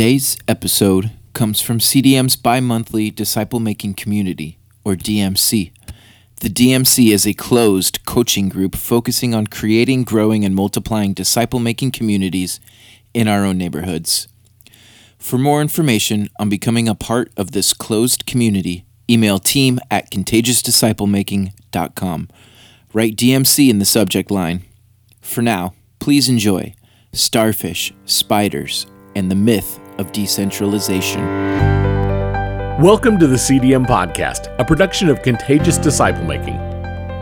Today's episode comes from CDM's bi monthly disciple making community, or DMC. The DMC is a closed coaching group focusing on creating, growing, and multiplying disciple making communities in our own neighborhoods. For more information on becoming a part of this closed community, email team at contagiousdisciplemaking.com. Write DMC in the subject line. For now, please enjoy Starfish, Spiders, and the Myth of Decentralization. Welcome to the CDM Podcast, a production of Contagious Disciple Making.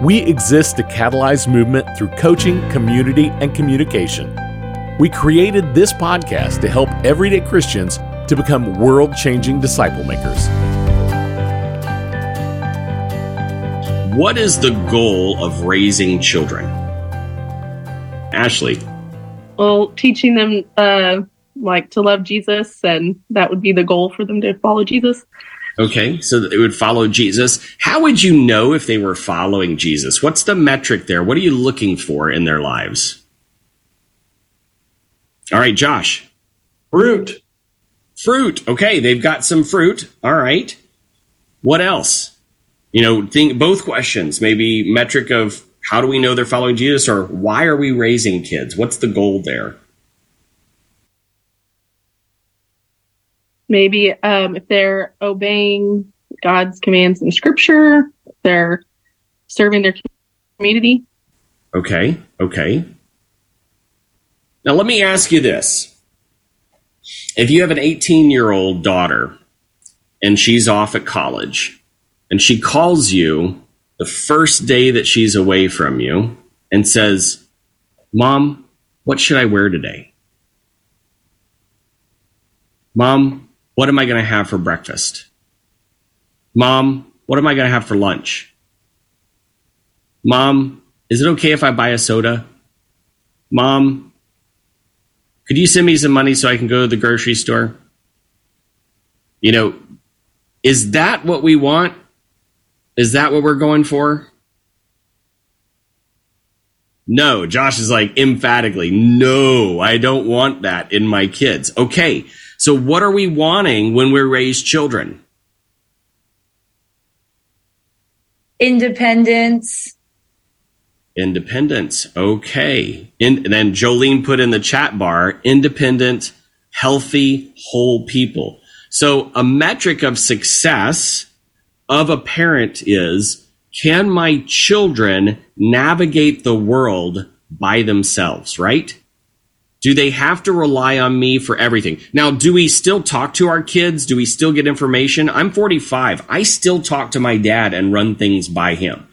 We exist to catalyze movement through coaching, community, and communication. We created this podcast to help everyday Christians to become world changing disciple makers. What is the goal of raising children? Ashley. Well, teaching them uh, like to love Jesus, and that would be the goal for them to follow Jesus. Okay, so they would follow Jesus. How would you know if they were following Jesus? What's the metric there? What are you looking for in their lives? All right, Josh. Fruit. Fruit. Okay, they've got some fruit. All right. What else? You know, think both questions. Maybe metric of how do we know they're following Jesus or why are we raising kids? What's the goal there? Maybe um, if they're obeying God's commands in Scripture, they're serving their community. Okay, okay. Now, let me ask you this. If you have an 18 year old daughter and she's off at college and she calls you the first day that she's away from you and says, Mom, what should I wear today? Mom, what am I going to have for breakfast? Mom, what am I going to have for lunch? Mom, is it okay if I buy a soda? Mom, could you send me some money so I can go to the grocery store? You know, is that what we want? Is that what we're going for? No, Josh is like emphatically, no, I don't want that in my kids. Okay, so, what are we wanting when we raise children? Independence. Independence. Okay. In, and then Jolene put in the chat bar independent, healthy, whole people. So, a metric of success of a parent is can my children navigate the world by themselves, right? Do they have to rely on me for everything? Now, do we still talk to our kids? Do we still get information? I'm 45. I still talk to my dad and run things by him.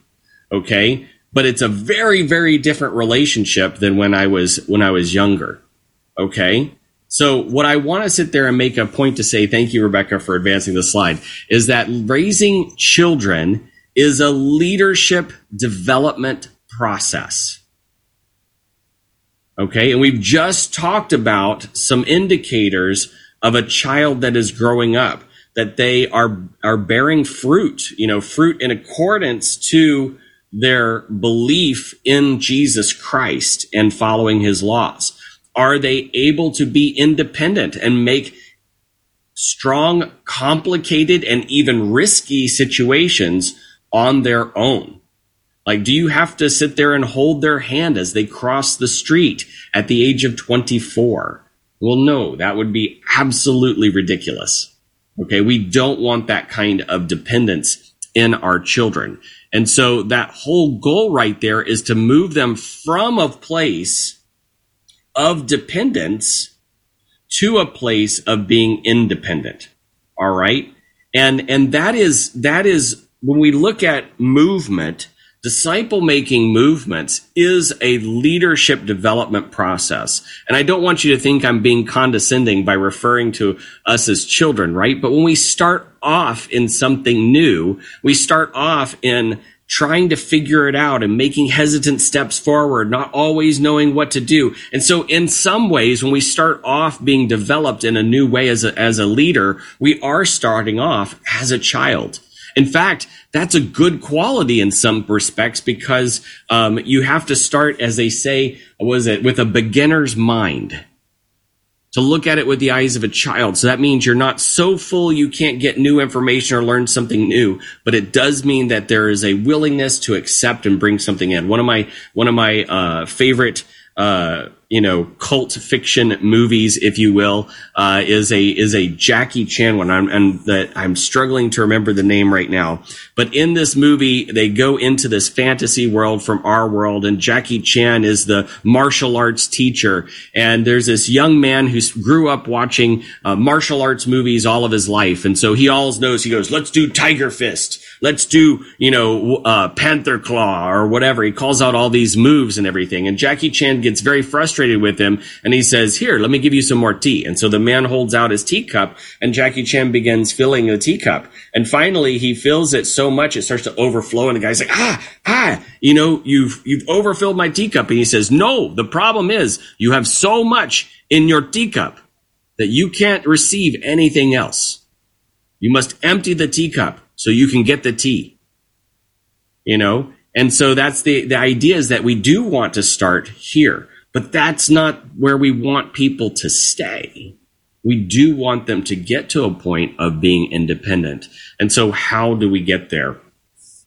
Okay. But it's a very, very different relationship than when I was, when I was younger. Okay. So what I want to sit there and make a point to say, thank you, Rebecca, for advancing the slide, is that raising children is a leadership development process. Okay. And we've just talked about some indicators of a child that is growing up, that they are, are bearing fruit, you know, fruit in accordance to their belief in Jesus Christ and following his laws. Are they able to be independent and make strong, complicated, and even risky situations on their own? Like, do you have to sit there and hold their hand as they cross the street at the age of 24? Well, no, that would be absolutely ridiculous. Okay. We don't want that kind of dependence in our children. And so that whole goal right there is to move them from a place of dependence to a place of being independent. All right. And, and that is, that is when we look at movement, disciple making movements is a leadership development process. And I don't want you to think I'm being condescending by referring to us as children, right? But when we start off in something new, we start off in trying to figure it out and making hesitant steps forward, not always knowing what to do. And so in some ways, when we start off being developed in a new way as a, as a leader, we are starting off as a child. In fact, that's a good quality in some respects because um, you have to start, as they say, was it with a beginner's mind. to look at it with the eyes of a child. So that means you're not so full you can't get new information or learn something new, but it does mean that there is a willingness to accept and bring something in. One of my, one of my, uh, favorite, uh, you know, cult fiction movies, if you will, uh, is a is a Jackie Chan one. I'm, and that I'm struggling to remember the name right now. But in this movie, they go into this fantasy world from our world, and Jackie Chan is the martial arts teacher. And there's this young man who grew up watching uh, martial arts movies all of his life, and so he always knows. He goes, "Let's do Tiger Fist." Let's do, you know, uh, Panther Claw or whatever. He calls out all these moves and everything. And Jackie Chan gets very frustrated with him and he says, here, let me give you some more tea. And so the man holds out his teacup and Jackie Chan begins filling the teacup. And finally he fills it so much it starts to overflow and the guy's like, ah, ah, you know, you've, you've overfilled my teacup. And he says, no, the problem is you have so much in your teacup that you can't receive anything else. You must empty the teacup so you can get the tea. You know? And so that's the, the idea is that we do want to start here, but that's not where we want people to stay. We do want them to get to a point of being independent. And so how do we get there?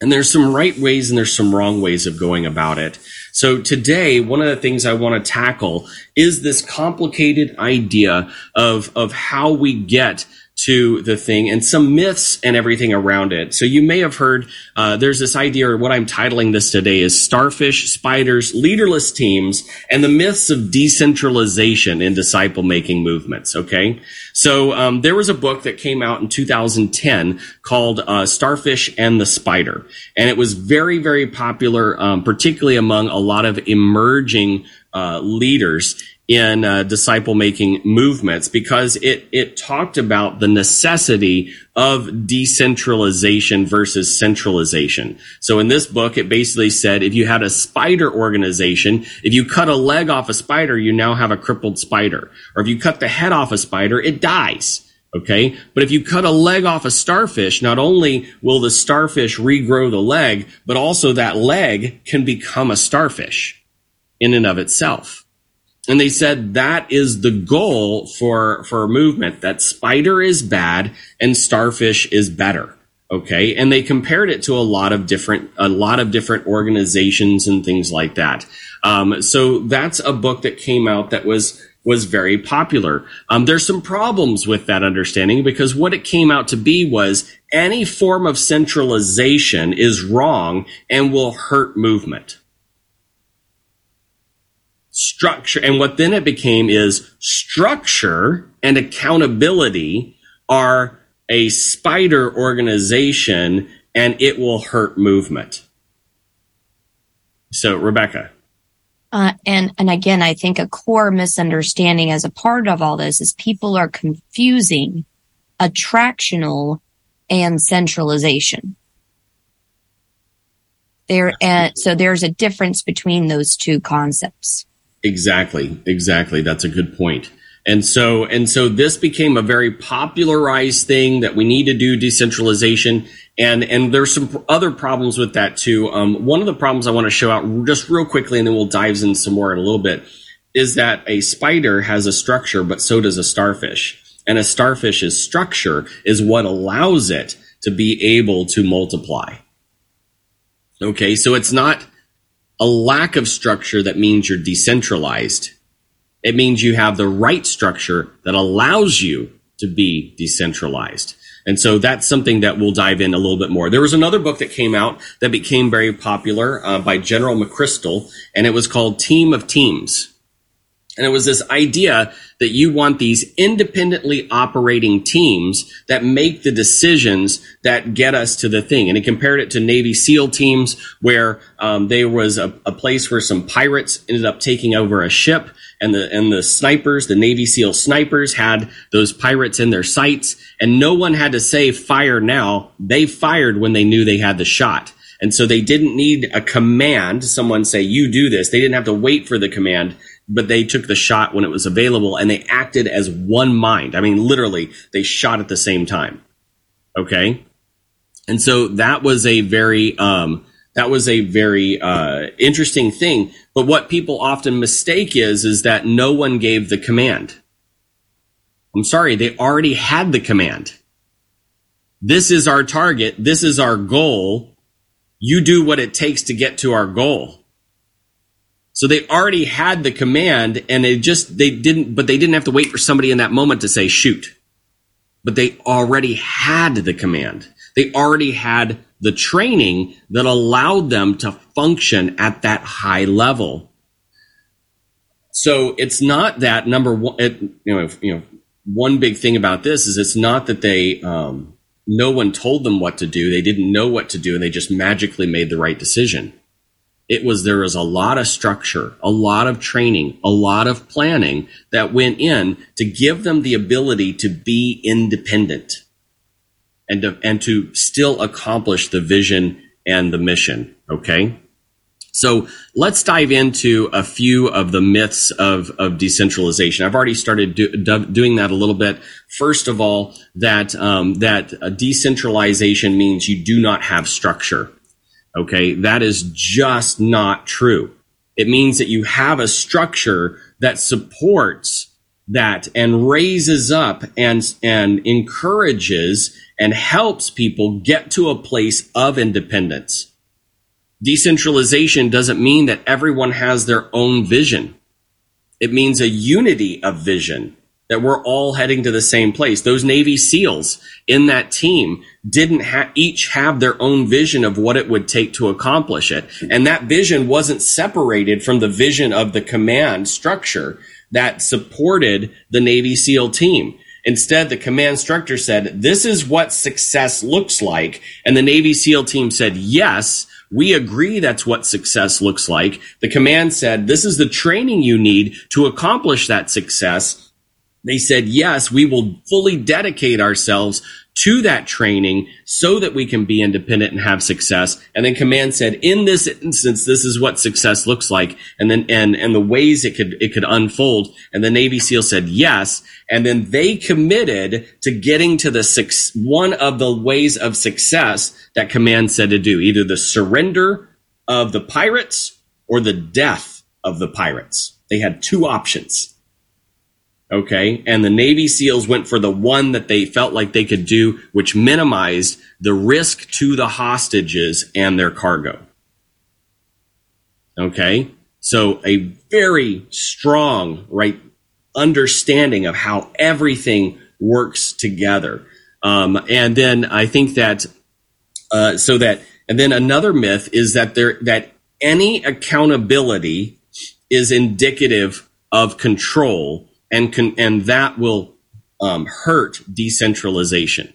And there's some right ways and there's some wrong ways of going about it. So today, one of the things I want to tackle is this complicated idea of, of how we get to the thing and some myths and everything around it. So you may have heard uh, there's this idea, or what I'm titling this today is Starfish, Spiders, Leaderless Teams, and the Myths of Decentralization in Disciple Making Movements. Okay. So um, there was a book that came out in 2010 called uh, Starfish and the Spider. And it was very, very popular, um, particularly among a lot of emerging uh, leaders in uh, disciple making movements because it it talked about the necessity of decentralization versus centralization. So in this book it basically said if you had a spider organization, if you cut a leg off a spider, you now have a crippled spider. Or if you cut the head off a spider, it dies. Okay. But if you cut a leg off a starfish, not only will the starfish regrow the leg, but also that leg can become a starfish in and of itself and they said that is the goal for for movement that spider is bad and starfish is better. Okay? And they compared it to a lot of different a lot of different organizations and things like that. Um, so that's a book that came out that was was very popular. Um, there's some problems with that understanding because what it came out to be was any form of centralization is wrong and will hurt movement structure. And what then it became is structure and accountability are a spider organization and it will hurt movement. So, Rebecca. Uh, and and again, I think a core misunderstanding as a part of all this is people are confusing attractional and centralization. There, and so there's a difference between those two concepts. Exactly, exactly. That's a good point. And so, and so this became a very popularized thing that we need to do decentralization. And, and there's some other problems with that too. Um, one of the problems I want to show out just real quickly, and then we'll dive in some more in a little bit, is that a spider has a structure, but so does a starfish. And a starfish's structure is what allows it to be able to multiply. Okay. So it's not, a lack of structure that means you're decentralized. It means you have the right structure that allows you to be decentralized. And so that's something that we'll dive in a little bit more. There was another book that came out that became very popular uh, by General McChrystal, and it was called Team of Teams. And it was this idea that you want these independently operating teams that make the decisions that get us to the thing. And he compared it to Navy SEAL teams where um, there was a, a place where some pirates ended up taking over a ship and the and the snipers, the Navy SEAL snipers had those pirates in their sights and no one had to say fire now. They fired when they knew they had the shot. And so they didn't need a command, someone say, you do this. They didn't have to wait for the command but they took the shot when it was available and they acted as one mind. I mean, literally, they shot at the same time. Okay. And so that was a very, um, that was a very uh, interesting thing. But what people often mistake is, is that no one gave the command. I'm sorry, they already had the command. This is our target. This is our goal. You do what it takes to get to our goal. So they already had the command and they just, they didn't, but they didn't have to wait for somebody in that moment to say shoot. But they already had the command. They already had the training that allowed them to function at that high level. So it's not that number one, it, you know, you know, one big thing about this is it's not that they, um, no one told them what to do. They didn't know what to do and they just magically made the right decision it was there was a lot of structure, a lot of training, a lot of planning that went in to give them the ability to be independent and to, and to still accomplish the vision and the mission. Okay. So let's dive into a few of the myths of, of decentralization. I've already started do, do, doing that a little bit. First of all, that um, that decentralization means you do not have structure. Okay. That is just not true. It means that you have a structure that supports that and raises up and, and encourages and helps people get to a place of independence. Decentralization doesn't mean that everyone has their own vision. It means a unity of vision that we're all heading to the same place. Those Navy SEALs in that team didn't ha- each have their own vision of what it would take to accomplish it. And that vision wasn't separated from the vision of the command structure that supported the Navy SEAL team. Instead, the command structure said, this is what success looks like. And the Navy SEAL team said, yes, we agree that's what success looks like. The command said, this is the training you need to accomplish that success they said, yes, we will fully dedicate ourselves to that training so that we can be independent and have success. And then command said, in this instance, this is what success looks like. And then, and, and the ways it could, it could unfold. And the Navy SEAL said yes. And then they committed to getting to the six, one of the ways of success that command said to do, either the surrender of the pirates or the death of the pirates. They had two options. Okay. And the Navy SEALs went for the one that they felt like they could do, which minimized the risk to the hostages and their cargo. Okay. So a very strong, right, understanding of how everything works together. Um, and then I think that, uh, so that, and then another myth is that there, that any accountability is indicative of control and can, and that will um, hurt decentralization.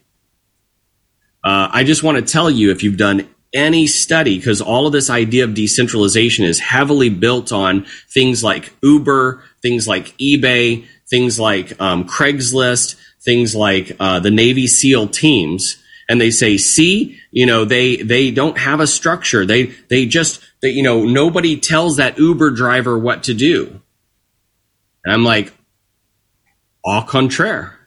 Uh, I just want to tell you if you've done any study, because all of this idea of decentralization is heavily built on things like Uber, things like eBay, things like um, Craigslist, things like uh, the Navy SEAL teams, and they say, "See, you know, they they don't have a structure. They they just they, you know nobody tells that Uber driver what to do." And I'm like, au contraire.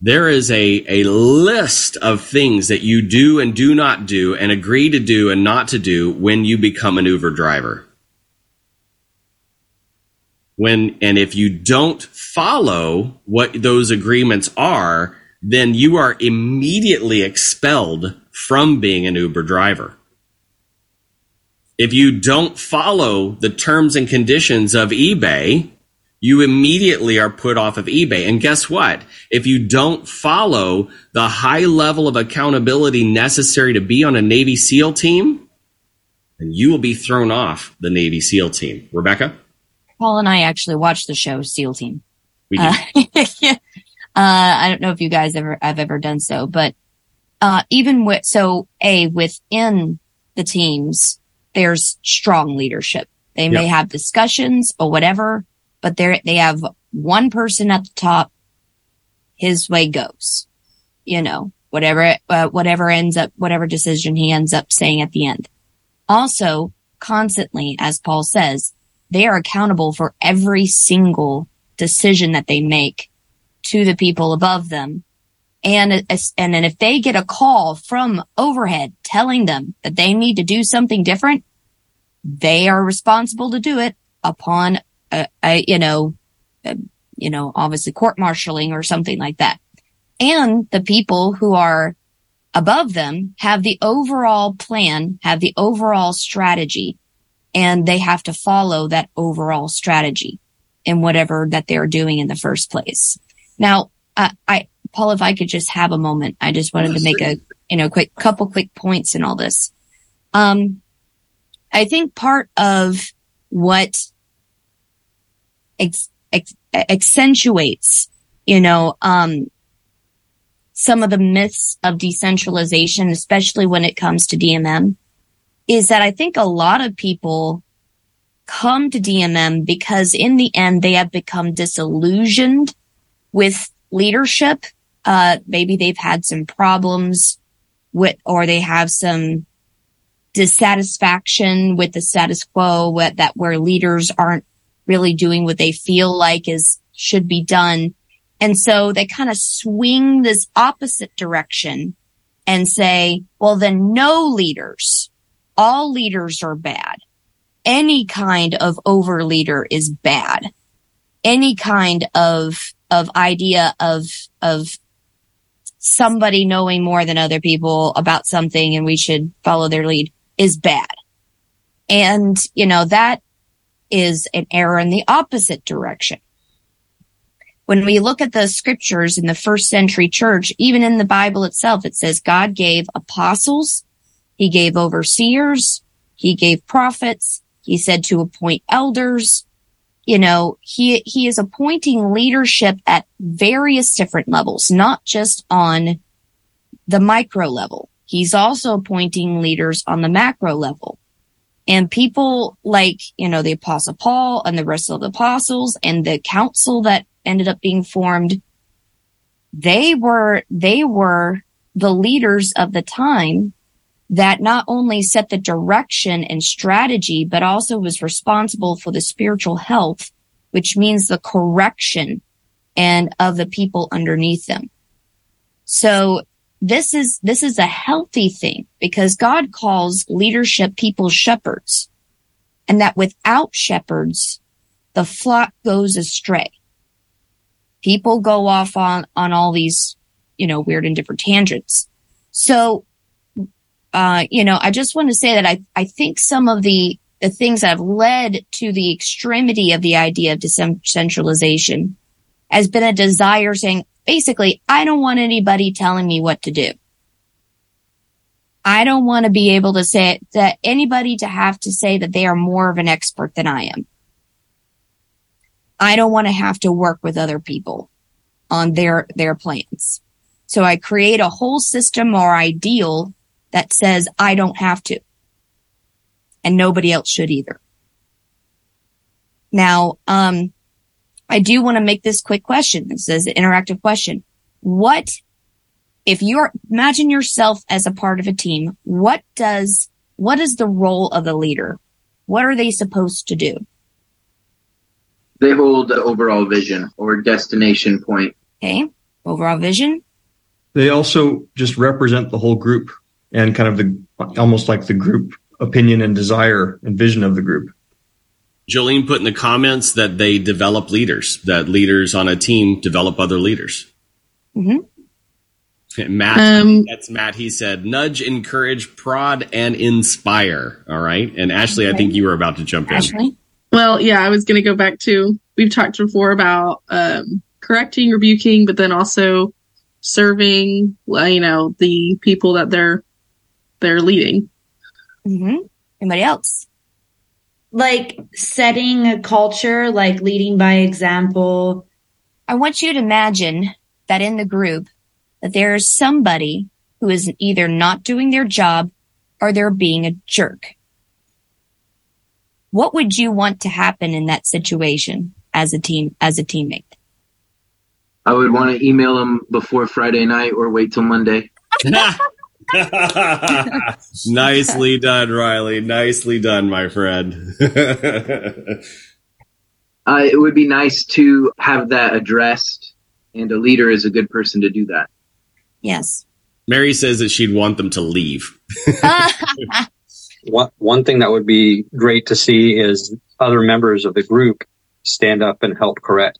There is a, a list of things that you do and do not do and agree to do and not to do when you become an Uber driver. When, and if you don't follow what those agreements are, then you are immediately expelled from being an Uber driver. If you don't follow the terms and conditions of eBay, you immediately are put off of eBay. And guess what? If you don't follow the high level of accountability necessary to be on a Navy SEAL team, then you will be thrown off the Navy SEAL team. Rebecca? Paul and I actually watched the show SEAL Team. We did. Uh, uh, I don't know if you guys ever have ever done so, but uh, even with so a within the teams, there's strong leadership. They may have discussions or whatever, but they they have one person at the top. His way goes, you know, whatever, uh, whatever ends up, whatever decision he ends up saying at the end. Also, constantly, as Paul says, they are accountable for every single decision that they make to the people above them. And, and then if they get a call from overhead telling them that they need to do something different, they are responsible to do it upon a, a you know, a you know, obviously court martialing or something like that. And the people who are above them have the overall plan, have the overall strategy, and they have to follow that overall strategy in whatever that they're doing in the first place. Now, uh, I, Paul, if I could just have a moment, I just wanted to make a, you know, quick couple quick points in all this. Um, I think part of what ex- ex- accentuates, you know, um, some of the myths of decentralization, especially when it comes to DMM, is that I think a lot of people come to DMM because in the end they have become disillusioned with leadership. Uh, maybe they've had some problems with, or they have some dissatisfaction with the status quo that where leaders aren't really doing what they feel like is should be done. And so they kind of swing this opposite direction and say, well, then no leaders, all leaders are bad. Any kind of over leader is bad. Any kind of, of idea of, of somebody knowing more than other people about something and we should follow their lead is bad. And, you know, that is an error in the opposite direction. When we look at the scriptures in the first century church, even in the Bible itself, it says God gave apostles. He gave overseers. He gave prophets. He said to appoint elders. You know, he, he is appointing leadership at various different levels, not just on the micro level. He's also appointing leaders on the macro level. And people like, you know, the apostle Paul and the rest of the apostles and the council that ended up being formed, they were, they were the leaders of the time that not only set the direction and strategy, but also was responsible for the spiritual health, which means the correction and of the people underneath them. So this is, this is a healthy thing because God calls leadership people shepherds and that without shepherds, the flock goes astray. People go off on, on all these, you know, weird and different tangents. So, uh, you know, I just want to say that I, I think some of the, the things that have led to the extremity of the idea of decentralization has been a desire saying, basically, I don't want anybody telling me what to do. I don't want to be able to say that anybody to have to say that they are more of an expert than I am. I don't want to have to work with other people on their, their plans. So I create a whole system or ideal that says I don't have to. And nobody else should either. Now, um, I do want to make this quick question. This is an interactive question. What, if you're, imagine yourself as a part of a team, what does, what is the role of the leader? What are they supposed to do? They hold the overall vision or destination point. Okay. Overall vision. They also just represent the whole group and kind of the, almost like the group opinion and desire and vision of the group. Jolene put in the comments that they develop leaders, that leaders on a team develop other leaders. Mm-hmm. Matt, Um, that's Matt. He said, nudge, encourage, prod, and inspire. All right. And Ashley, I think you were about to jump in. Well, yeah, I was going to go back to we've talked before about um, correcting, rebuking, but then also serving. well, You know, the people that they're they're leading. Mm-hmm. Anybody else? Like setting a culture, like leading by example. I want you to imagine that in the group that there is somebody who is either not doing their job or they're being a jerk. What would you want to happen in that situation as a team, as a teammate? I would want to email them before Friday night or wait till Monday. Nicely done, Riley. Nicely done, my friend. Uh, it would be nice to have that addressed, and a leader is a good person to do that. Yes. Mary says that she'd want them to leave. One, one thing that would be great to see is other members of the group stand up and help correct.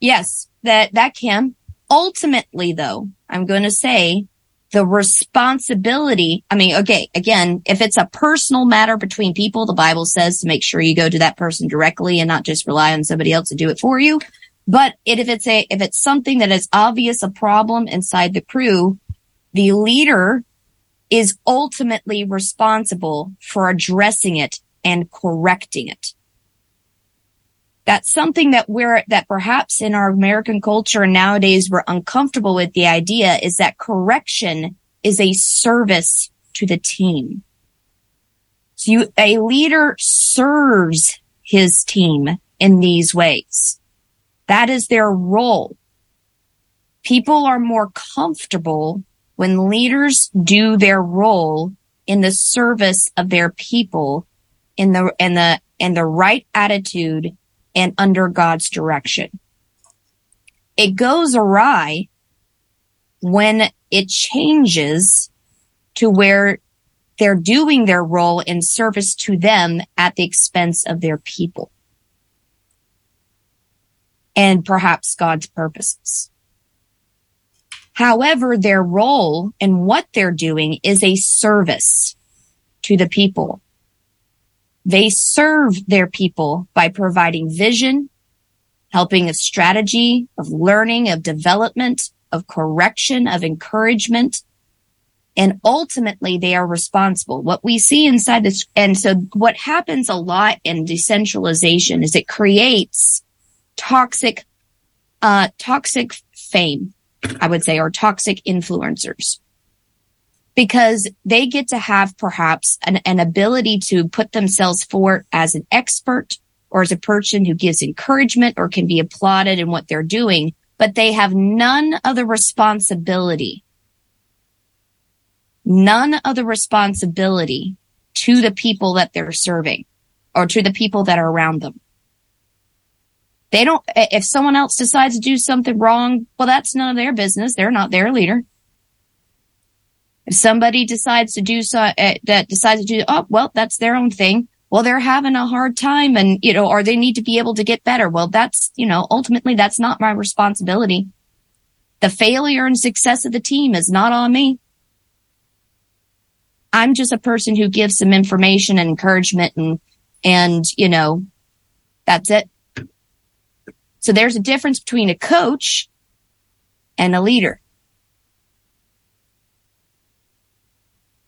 Yes, that that can. Ultimately though, I'm going to say the responsibility. I mean, okay, again, if it's a personal matter between people, the Bible says to make sure you go to that person directly and not just rely on somebody else to do it for you. But if it's a, if it's something that is obvious a problem inside the crew, the leader is ultimately responsible for addressing it and correcting it. That's something that we're, that perhaps in our American culture nowadays we're uncomfortable with the idea is that correction is a service to the team. So you, a leader serves his team in these ways. That is their role. People are more comfortable when leaders do their role in the service of their people in the, in the, in the right attitude and under God's direction. It goes awry when it changes to where they're doing their role in service to them at the expense of their people and perhaps God's purposes. However, their role and what they're doing is a service to the people. They serve their people by providing vision, helping a strategy of learning, of development, of correction, of encouragement. And ultimately they are responsible. What we see inside this, and so what happens a lot in decentralization is it creates toxic, uh, toxic fame I would say, or toxic influencers because they get to have perhaps an, an, ability to put themselves forward as an expert or as a person who gives encouragement or can be applauded in what they're doing, but they have none of the responsibility, none of the responsibility to the people that they're serving or to the people that are around them. They don't, if someone else decides to do something wrong, well, that's none of their business. They're not their leader. If somebody decides to do so, uh, that decides to do, oh, well, that's their own thing. Well, they're having a hard time and, you know, or they need to be able to get better. Well, that's, you know, ultimately that's not my responsibility. The failure and success of the team is not on me. I'm just a person who gives some information and encouragement and, and, you know, that's it. So there's a difference between a coach and a leader.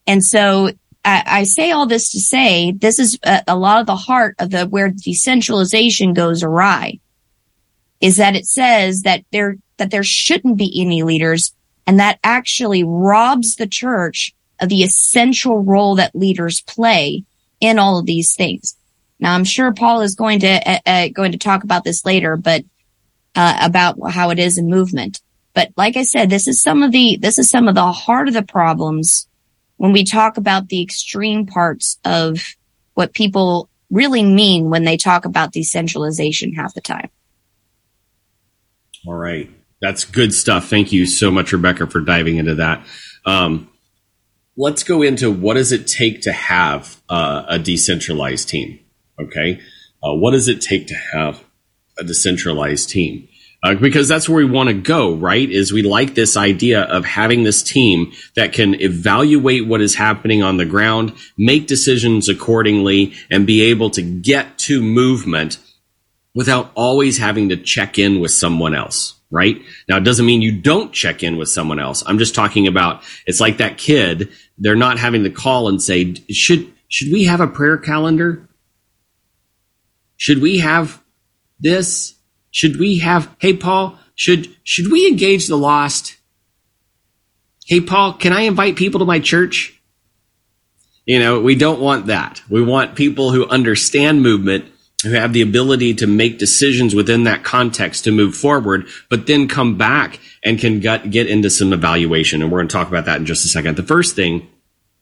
And so I, I say all this to say this is a, a lot of the heart of the where decentralization goes awry is that it says that there that there shouldn't be any leaders and that actually robs the church of the essential role that leaders play in all of these things. Now, I'm sure Paul is going to uh, uh, going to talk about this later, but uh, about how it is in movement. But like I said, this is some of the this is some of the heart of the problems when we talk about the extreme parts of what people really mean when they talk about decentralization half the time. All right. That's good stuff. Thank you so much, Rebecca, for diving into that. Um, let's go into what does it take to have uh, a decentralized team? Okay. Uh, what does it take to have a decentralized team? Uh, because that's where we want to go, right? Is we like this idea of having this team that can evaluate what is happening on the ground, make decisions accordingly, and be able to get to movement without always having to check in with someone else, right? Now, it doesn't mean you don't check in with someone else. I'm just talking about it's like that kid. They're not having to call and say, should, should we have a prayer calendar? Should we have this? Should we have, hey, Paul, should, should we engage the lost? Hey, Paul, can I invite people to my church? You know, we don't want that. We want people who understand movement, who have the ability to make decisions within that context to move forward, but then come back and can get, get into some evaluation. And we're going to talk about that in just a second. The first thing,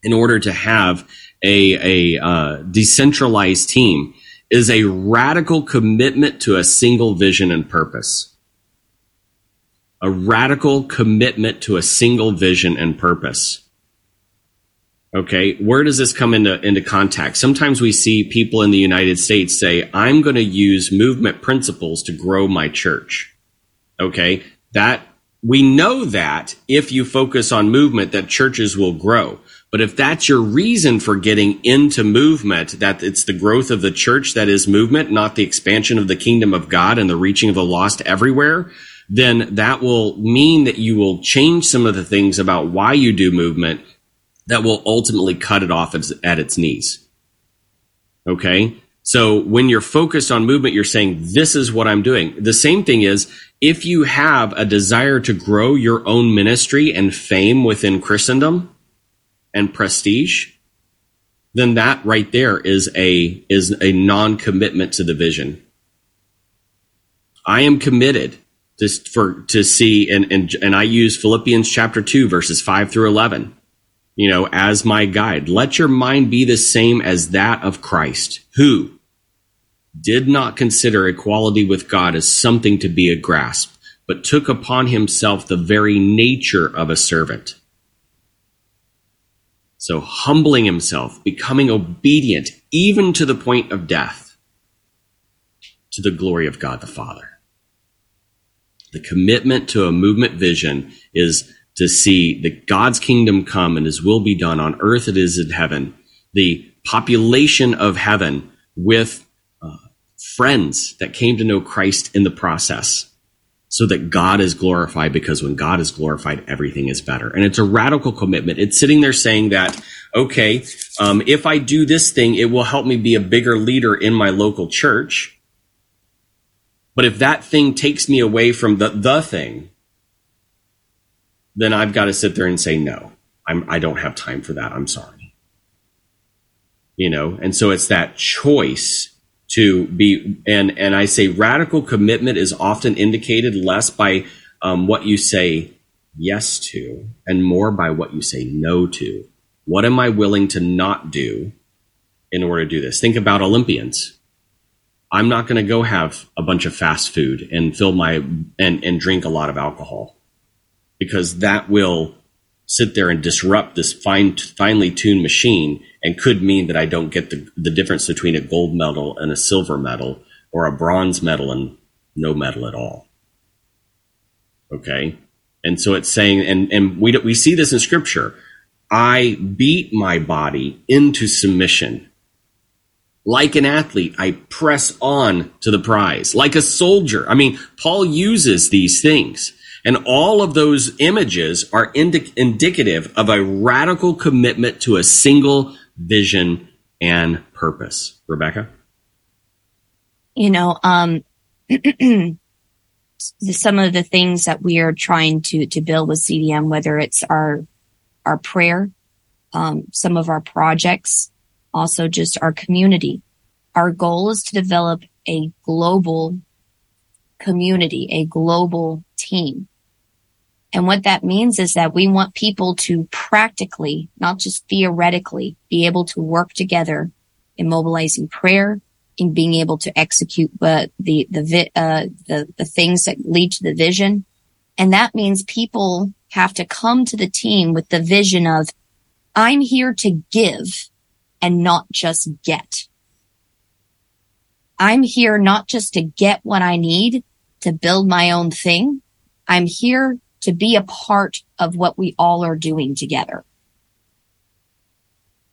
in order to have a, a uh, decentralized team, is a radical commitment to a single vision and purpose. A radical commitment to a single vision and purpose. Okay, where does this come into, into contact? Sometimes we see people in the United States say, I'm going to use movement principles to grow my church. Okay. That we know that if you focus on movement, that churches will grow. But if that's your reason for getting into movement, that it's the growth of the church that is movement, not the expansion of the kingdom of God and the reaching of the lost everywhere, then that will mean that you will change some of the things about why you do movement that will ultimately cut it off at its knees. Okay. So when you're focused on movement, you're saying, this is what I'm doing. The same thing is if you have a desire to grow your own ministry and fame within Christendom and prestige, then that right there is a, is a non-commitment to the vision. I am committed to, for, to see, and, and, and I use Philippians chapter two, verses five through 11 you know, as my guide. Let your mind be the same as that of Christ, who did not consider equality with God as something to be a grasp, but took upon himself the very nature of a servant. So humbling himself, becoming obedient, even to the point of death, to the glory of God the Father. The commitment to a movement vision is to see that God's kingdom come and his will be done on earth it is in heaven. The population of heaven with uh, friends that came to know Christ in the process so that God is glorified because when God is glorified, everything is better. And it's a radical commitment. It's sitting there saying that, okay, um, if I do this thing, it will help me be a bigger leader in my local church. But if that thing takes me away from the, the thing, then I've got to sit there and say, no, I'm, I don't have time for that. I'm sorry. You know, and so it's that choice to be, and, and I say radical commitment is often indicated less by um, what you say yes to and more by what you say no to. What am I willing to not do in order to do this? Think about Olympians. I'm not going to go have a bunch of fast food and fill my and, and drink a lot of alcohol because that will sit there and disrupt this fine, finely tuned machine and could mean that I don't get the, the difference between a gold medal and a silver medal or a bronze medal and no medal at all. Okay. And so it's saying, and, and we, we see this in scripture. I beat my body into submission. Like an athlete, I press on to the prize. Like a soldier. I mean, Paul uses these things. And all of those images are indi- indicative of a radical commitment to a single vision and purpose. Rebecca? You know, um, some of the things that we are trying to, to build with CDM, whether it's our, our prayer, um, some of our projects, also just our community. Our goal is to develop a global community, a global team. And what that means is that we want people to practically, not just theoretically, be able to work together in mobilizing prayer, in being able to execute uh, the the uh, the the things that lead to the vision, and that means people have to come to the team with the vision of, I'm here to give and not just get. I'm here not just to get what I need to build my own thing. I'm here to be a part of what we all are doing together.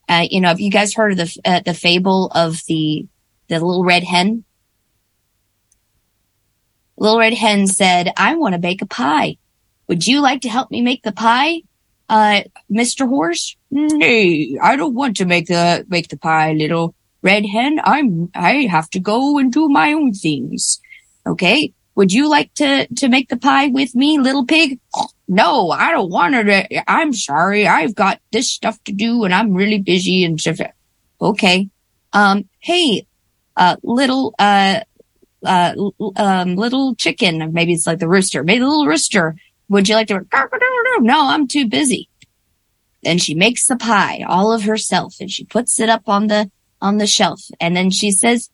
Uh, you know, have you guys heard of the uh, the fable of the the little red hen? Little red hen said, "I want to bake a pie. Would you like to help me make the pie, uh, Mister Horse?" Nay, I don't want to make the make the pie, little red hen. I'm I have to go and do my own things. Okay, would you like to, to make the pie with me, little pig? No, I don't want to. I'm sorry. I've got this stuff to do and I'm really busy and stuff. Okay. Um, hey, uh, little, uh, uh, um, little chicken. Maybe it's like the rooster. Maybe the little rooster. Would you like to? No, I'm too busy. Then she makes the pie all of herself and she puts it up on the, on the shelf. And then she says,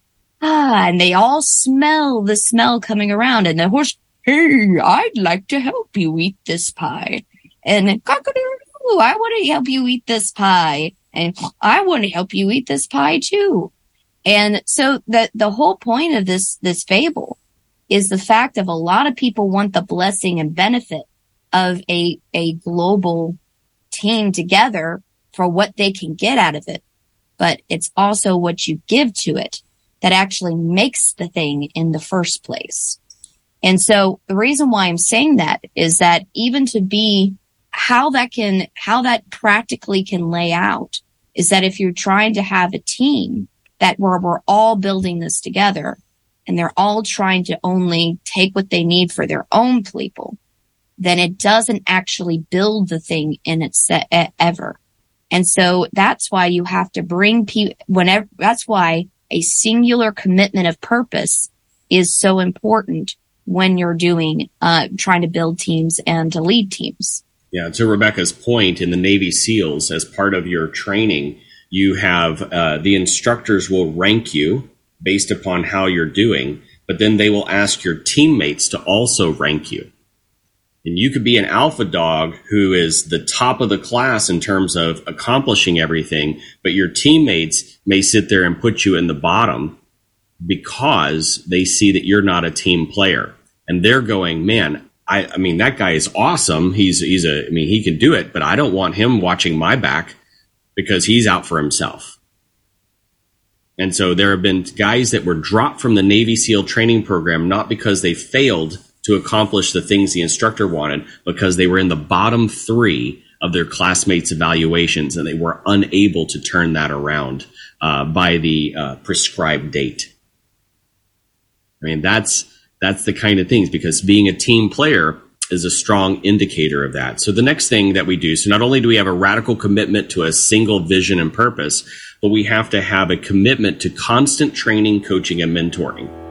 Ah, and they all smell the smell coming around and the horse, Hey, I'd like to help you eat this pie. And cock-a-doodle, I want to help you eat this pie. And I want to help you eat this pie too. And so the, the whole point of this, this fable is the fact of a lot of people want the blessing and benefit of a, a global team together for what they can get out of it. But it's also what you give to it that actually makes the thing in the first place. And so the reason why I'm saying that is that even to be how that can, how that practically can lay out is that if you're trying to have a team that where we're all building this together and they're all trying to only take what they need for their own people, then it doesn't actually build the thing in its ever. And so that's why you have to bring people whenever, that's why a singular commitment of purpose is so important when you're doing, uh, trying to build teams and to lead teams. Yeah. To Rebecca's point in the Navy SEALs, as part of your training, you have, uh, the instructors will rank you based upon how you're doing, but then they will ask your teammates to also rank you. And you could be an alpha dog who is the top of the class in terms of accomplishing everything, but your teammates may sit there and put you in the bottom because they see that you're not a team player. And they're going, man, I, I mean, that guy is awesome. He's, he's a, I mean, he can do it, but I don't want him watching my back because he's out for himself. And so there have been guys that were dropped from the Navy SEAL training program, not because they failed to accomplish the things the instructor wanted because they were in the bottom three of their classmates' evaluations and they were unable to turn that around uh, by the uh, prescribed date. I mean, that's that's the kind of things because being a team player is a strong indicator of that. So the next thing that we do, so not only do we have a radical commitment to a single vision and purpose, but we have to have a commitment to constant training, coaching, and mentoring.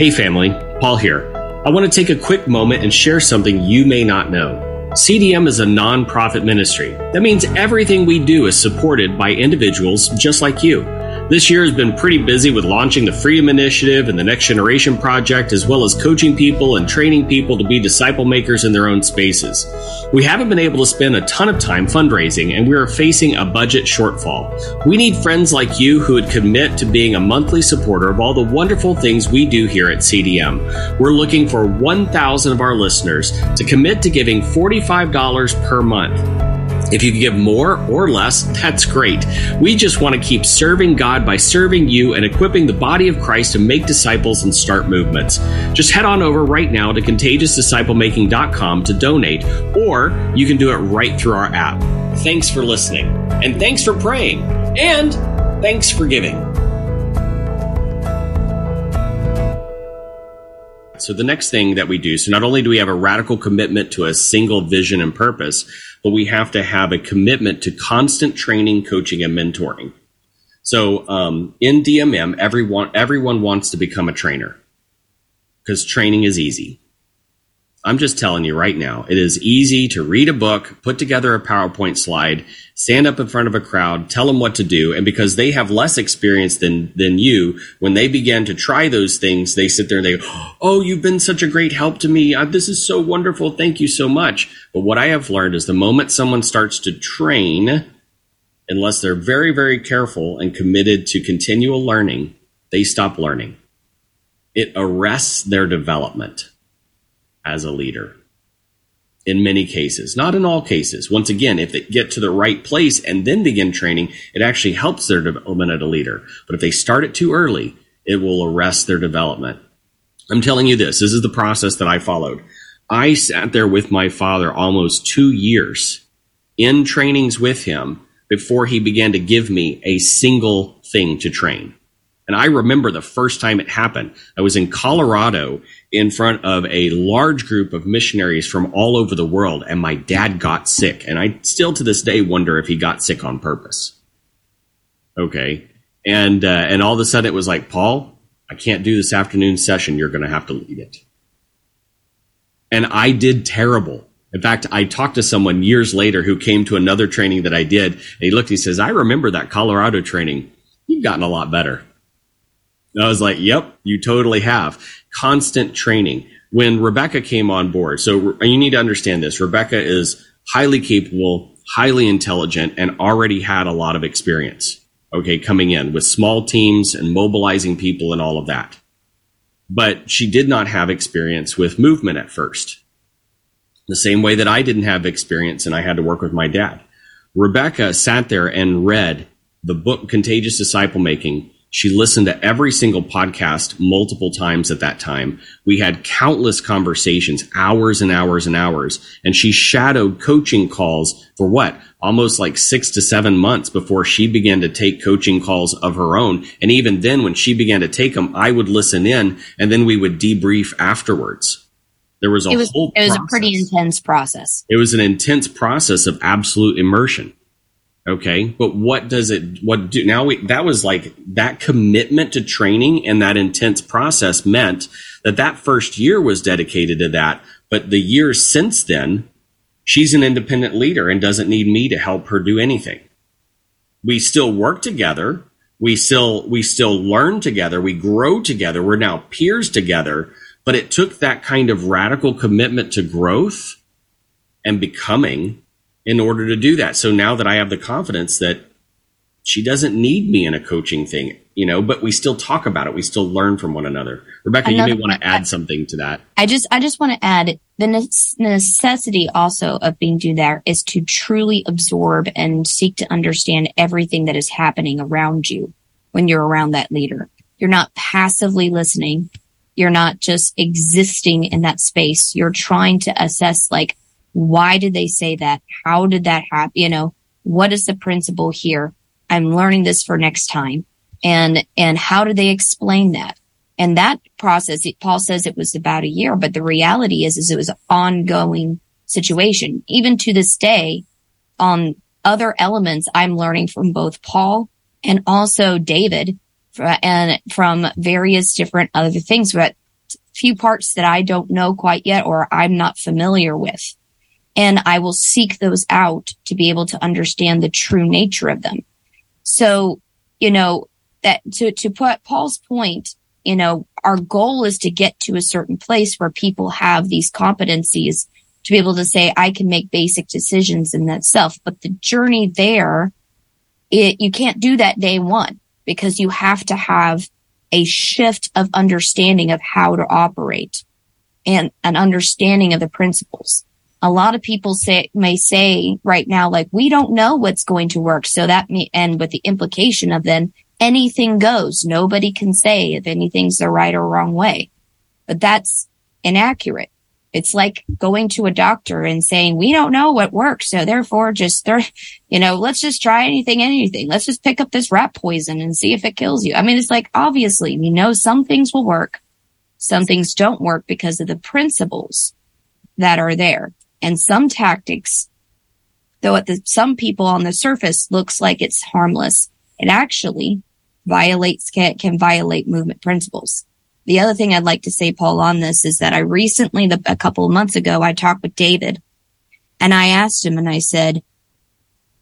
Hey, family, Paul here. I want to take a quick moment and share something you may not know. CDM is a nonprofit ministry. That means everything we do is supported by individuals just like you. This year has been pretty busy with launching the Freedom Initiative and the Next Generation Project, as well as coaching people and training people to be disciple makers in their own spaces. We haven't been able to spend a ton of time fundraising, and we are facing a budget shortfall. We need friends like you who would commit to being a monthly supporter of all the wonderful things we do here at CDM. We're looking for 1,000 of our listeners to commit to giving $45 per month. If you can give more or less, that's great. We just want to keep serving God by serving you and equipping the body of Christ to make disciples and start movements. Just head on over right now to contagiousdisciplemaking.com to donate, or you can do it right through our app. Thanks for listening, and thanks for praying, and thanks for giving. So, the next thing that we do so, not only do we have a radical commitment to a single vision and purpose, but we have to have a commitment to constant training, coaching, and mentoring. So, um, in DMM, everyone, everyone wants to become a trainer because training is easy. I'm just telling you right now, it is easy to read a book, put together a PowerPoint slide, stand up in front of a crowd, tell them what to do. And because they have less experience than, than you, when they begin to try those things, they sit there and they go, Oh, you've been such a great help to me. Uh, this is so wonderful. Thank you so much. But what I have learned is the moment someone starts to train, unless they're very, very careful and committed to continual learning, they stop learning. It arrests their development as a leader in many cases, not in all cases. Once again, if they get to the right place and then begin training, it actually helps their development as a leader. But if they start it too early, it will arrest their development. I'm telling you this, this is the process that I followed. I sat there with my father almost two years in trainings with him before he began to give me a single thing to train. And I remember the first time it happened. I was in Colorado in front of a large group of missionaries from all over the world, and my dad got sick. And I still to this day wonder if he got sick on purpose. Okay. And, uh, and all of a sudden it was like, Paul, I can't do this afternoon session. You're going to have to lead it. And I did terrible. In fact, I talked to someone years later who came to another training that I did. And he looked, he says, I remember that Colorado training. You've gotten a lot better. And I was like, yep, you totally have. Constant training. When Rebecca came on board, so you need to understand this. Rebecca is highly capable, highly intelligent, and already had a lot of experience. okay, coming in with small teams and mobilizing people and all of that. But she did not have experience with movement at first. The same way that I didn't have experience and I had to work with my dad. Rebecca sat there and read the book Contagious Disciple Making she listened to every single podcast multiple times at that time. We had countless conversations, hours and hours and hours. And she shadowed coaching calls for what? Almost like six to seven months before she began to take coaching calls of her own. And even then, when she began to take them, I would listen in and then we would debrief afterwards. There was a it was, whole It was process. a pretty intense process. It was an intense process of absolute immersion. Okay. But what does it, what do, now we, that was like that commitment to training and that intense process meant that that first year was dedicated to that. But the years since then, she's an independent leader and doesn't need me to help her do anything. We still work together. We still, we still learn together. We grow together. We're now peers together. But it took that kind of radical commitment to growth and becoming in order to do that. So now that I have the confidence that she doesn't need me in a coaching thing, you know, but we still talk about it. We still learn from one another. Rebecca, another, you may want to add something to that. I just, I just want to add the necessity also of being do there is to truly absorb and seek to understand everything that is happening around you when you're around that leader. You're not passively listening. You're not just existing in that space. You're trying to assess like, why did they say that? How did that happen? You know, what is the principle here? I'm learning this for next time. And, and how do they explain that? And that process, Paul says it was about a year, but the reality is, is it was an ongoing situation. Even to this day, on other elements, I'm learning from both Paul and also David and from various different other things, but few parts that I don't know quite yet or I'm not familiar with and I will seek those out to be able to understand the true nature of them. So, you know, that to, to put Paul's point, you know, our goal is to get to a certain place where people have these competencies to be able to say, I can make basic decisions in that self. But the journey there, it, you can't do that day one because you have to have a shift of understanding of how to operate and an understanding of the principles a lot of people say may say right now like we don't know what's going to work. So that me and with the implication of then anything goes. Nobody can say if anything's the right or wrong way. But that's inaccurate. It's like going to a doctor and saying we don't know what works. So therefore just you know let's just try anything anything. Let's just pick up this rat poison and see if it kills you. I mean it's like obviously we know some things will work. Some things don't work because of the principles that are there and some tactics, though at the, some people on the surface looks like it's harmless, it actually violates, can, can violate movement principles. The other thing I'd like to say, Paul, on this is that I recently, the, a couple of months ago, I talked with David and I asked him and I said,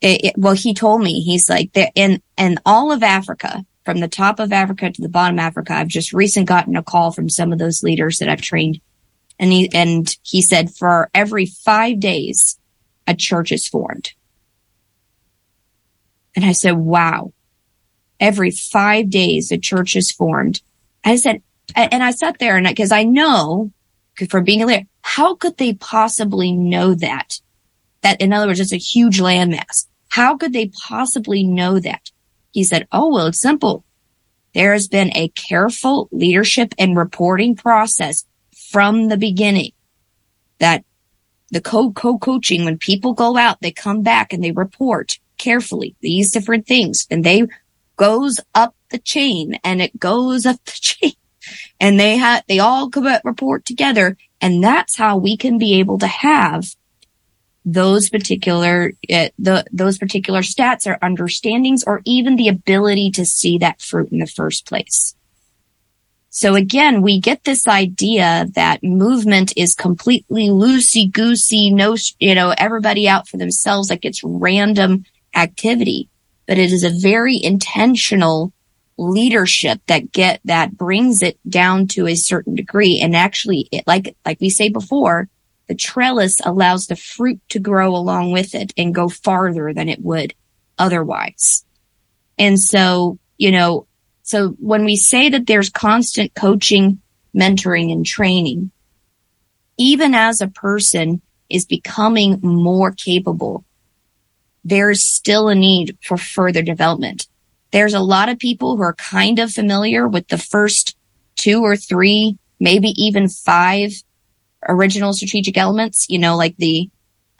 it, it, well, he told me, he's like, in, in all of Africa, from the top of Africa to the bottom of Africa, I've just recently gotten a call from some of those leaders that I've trained and he, and he said for every five days, a church is formed. And I said, wow, every five days, a church is formed. I said, and I sat there and I, because I know from being a leader, how could they possibly know that? That in other words, it's a huge landmass. How could they possibly know that? He said, Oh, well, it's simple. There has been a careful leadership and reporting process from the beginning that the co co coaching, when people go out, they come back and they report carefully these different things and they goes up the chain and it goes up the chain and they have, they all come report together. And that's how we can be able to have those particular, uh, the, those particular stats or understandings or even the ability to see that fruit in the first place. So again, we get this idea that movement is completely loosey goosey, no, you know, everybody out for themselves, like it's random activity, but it is a very intentional leadership that get, that brings it down to a certain degree. And actually, it, like, like we say before, the trellis allows the fruit to grow along with it and go farther than it would otherwise. And so, you know, so when we say that there's constant coaching, mentoring and training, even as a person is becoming more capable, there's still a need for further development. There's a lot of people who are kind of familiar with the first two or three, maybe even five original strategic elements, you know, like the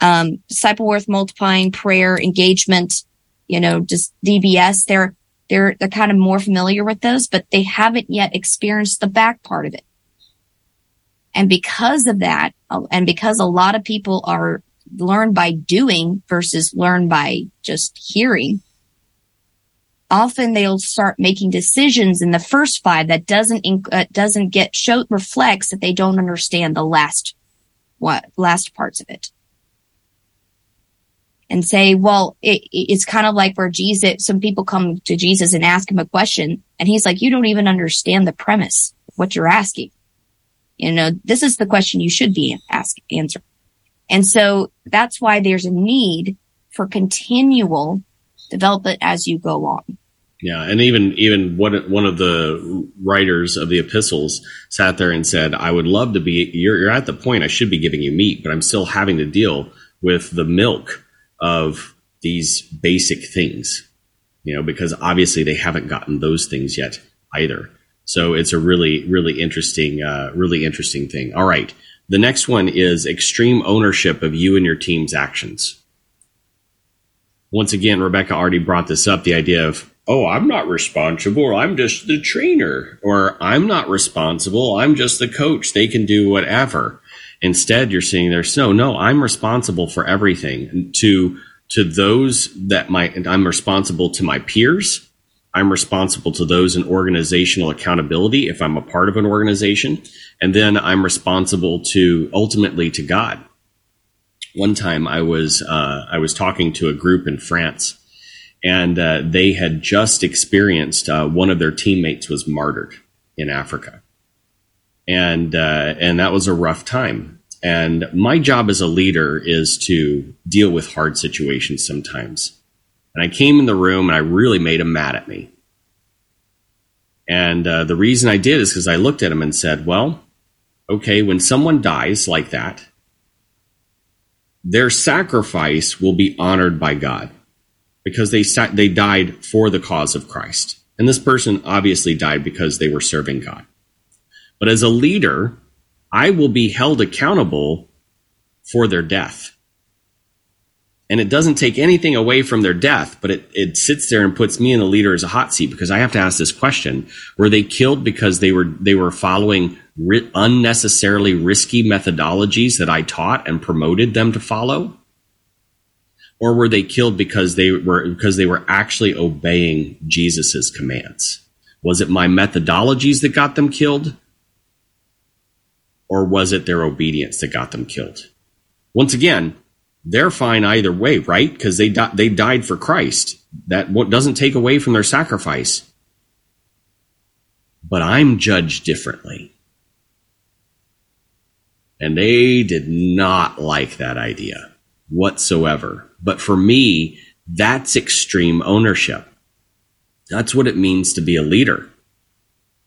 um, disciple worth multiplying, prayer, engagement, you know, just DBS. They're, they're, they're kind of more familiar with those, but they haven't yet experienced the back part of it. And because of that, and because a lot of people are learn by doing versus learn by just hearing, often they'll start making decisions in the first five that doesn't uh, doesn't get show reflects that they don't understand the last what last parts of it and say well it, it's kind of like where jesus some people come to jesus and ask him a question and he's like you don't even understand the premise of what you're asking you know this is the question you should be ask answer and so that's why there's a need for continual development as you go on yeah, and even even one one of the writers of the epistles sat there and said, "I would love to be. You're, you're at the point I should be giving you meat, but I'm still having to deal with the milk of these basic things, you know, because obviously they haven't gotten those things yet either. So it's a really really interesting, uh, really interesting thing. All right, the next one is extreme ownership of you and your team's actions. Once again, Rebecca already brought this up. The idea of oh, I'm not responsible, I'm just the trainer, or I'm not responsible, I'm just the coach. They can do whatever. Instead, you're seeing there, no, no, I'm responsible for everything. To to those that might, I'm responsible to my peers. I'm responsible to those in organizational accountability if I'm a part of an organization. And then I'm responsible to ultimately to God. One time I was, uh, I was talking to a group in France and uh, they had just experienced uh, one of their teammates was martyred in Africa, and uh, and that was a rough time. And my job as a leader is to deal with hard situations sometimes. And I came in the room and I really made him mad at me. And uh, the reason I did is because I looked at him and said, "Well, okay, when someone dies like that, their sacrifice will be honored by God." because they they died for the cause of Christ. And this person obviously died because they were serving God. But as a leader, I will be held accountable for their death. And it doesn't take anything away from their death, but it, it sits there and puts me and the leader as a hot seat because I have to ask this question. Were they killed because they were, they were following ri- unnecessarily risky methodologies that I taught and promoted them to follow? or were they killed because they were because they were actually obeying Jesus's commands? Was it my methodologies that got them killed? Or was it their obedience that got them killed? Once again, they're fine either way, right? Because they di- they died for Christ. That doesn't take away from their sacrifice. But I'm judged differently. And they did not like that idea whatsoever. But for me, that's extreme ownership. That's what it means to be a leader.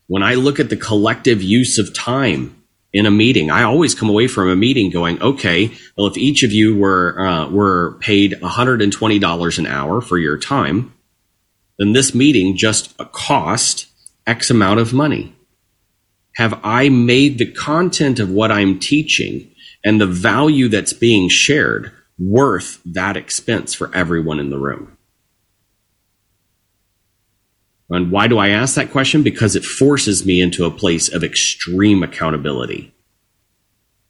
When I look at the collective use of time in a meeting, I always come away from a meeting going, okay, well, if each of you were, uh, were paid $120 an hour for your time, then this meeting just cost X amount of money. Have I made the content of what I'm teaching and the value that's being shared worth that expense for everyone in the room? And why do I ask that question? Because it forces me into a place of extreme accountability.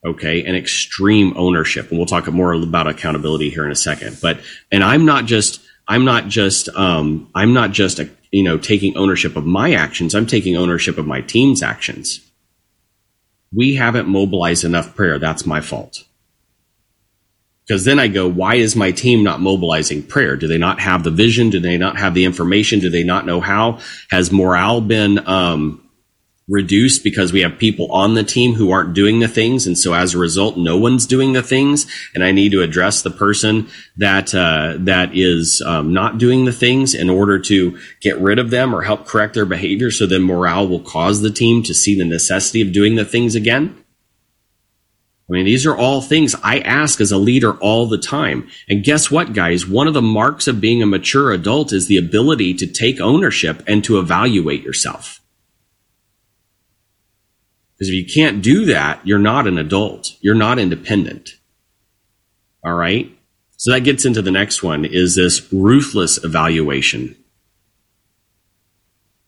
Okay. And extreme ownership. And we'll talk more about accountability here in a second. But, and I'm not just, I'm not just, um, I'm not just, a, you know, taking ownership of my actions. I'm taking ownership of my team's actions. We haven't mobilized enough prayer. That's my fault. Because then I go, why is my team not mobilizing prayer? Do they not have the vision? Do they not have the information? Do they not know how? Has morale been um, reduced because we have people on the team who aren't doing the things. And so as a result, no one's doing the things. And I need to address the person that, uh, that is um, not doing the things in order to get rid of them or help correct their behavior. So then morale will cause the team to see the necessity of doing the things again. I mean, these are all things I ask as a leader all the time. And guess what, guys? One of the marks of being a mature adult is the ability to take ownership and to evaluate yourself. Because if you can't do that, you're not an adult. You're not independent. All right. So that gets into the next one is this ruthless evaluation.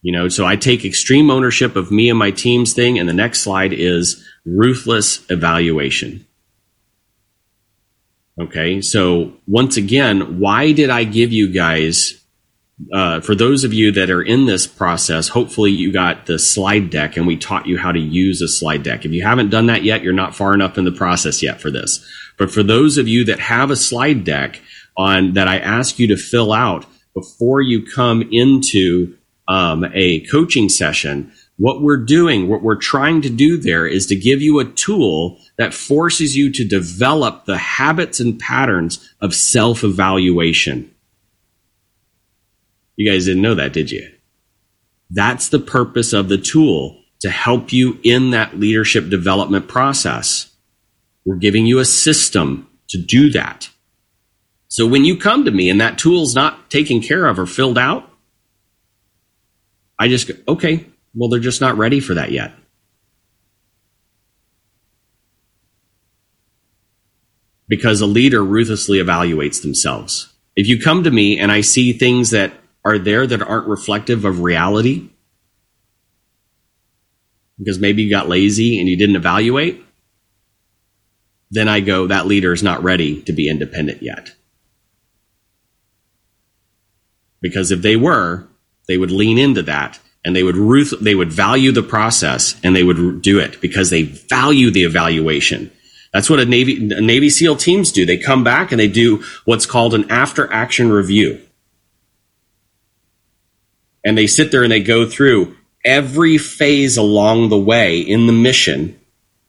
You know, so I take extreme ownership of me and my team's thing. And the next slide is ruthless evaluation. Okay. So once again, why did I give you guys uh, for those of you that are in this process, hopefully you got the slide deck and we taught you how to use a slide deck. If you haven't done that yet, you're not far enough in the process yet for this. But for those of you that have a slide deck on that I ask you to fill out before you come into um, a coaching session, what we're doing, what we're trying to do there is to give you a tool that forces you to develop the habits and patterns of self evaluation. You guys didn't know that, did you? That's the purpose of the tool to help you in that leadership development process. We're giving you a system to do that. So when you come to me and that tool's not taken care of or filled out, I just go, okay, well, they're just not ready for that yet. Because a leader ruthlessly evaluates themselves. If you come to me and I see things that are there that aren't reflective of reality because maybe you got lazy and you didn't evaluate, then I go, that leader is not ready to be independent yet. Because if they were, they would lean into that and they would ruth- they would value the process and they would do it because they value the evaluation. That's what a Navy, a Navy SEAL teams do. They come back and they do what's called an after action review and they sit there and they go through every phase along the way in the mission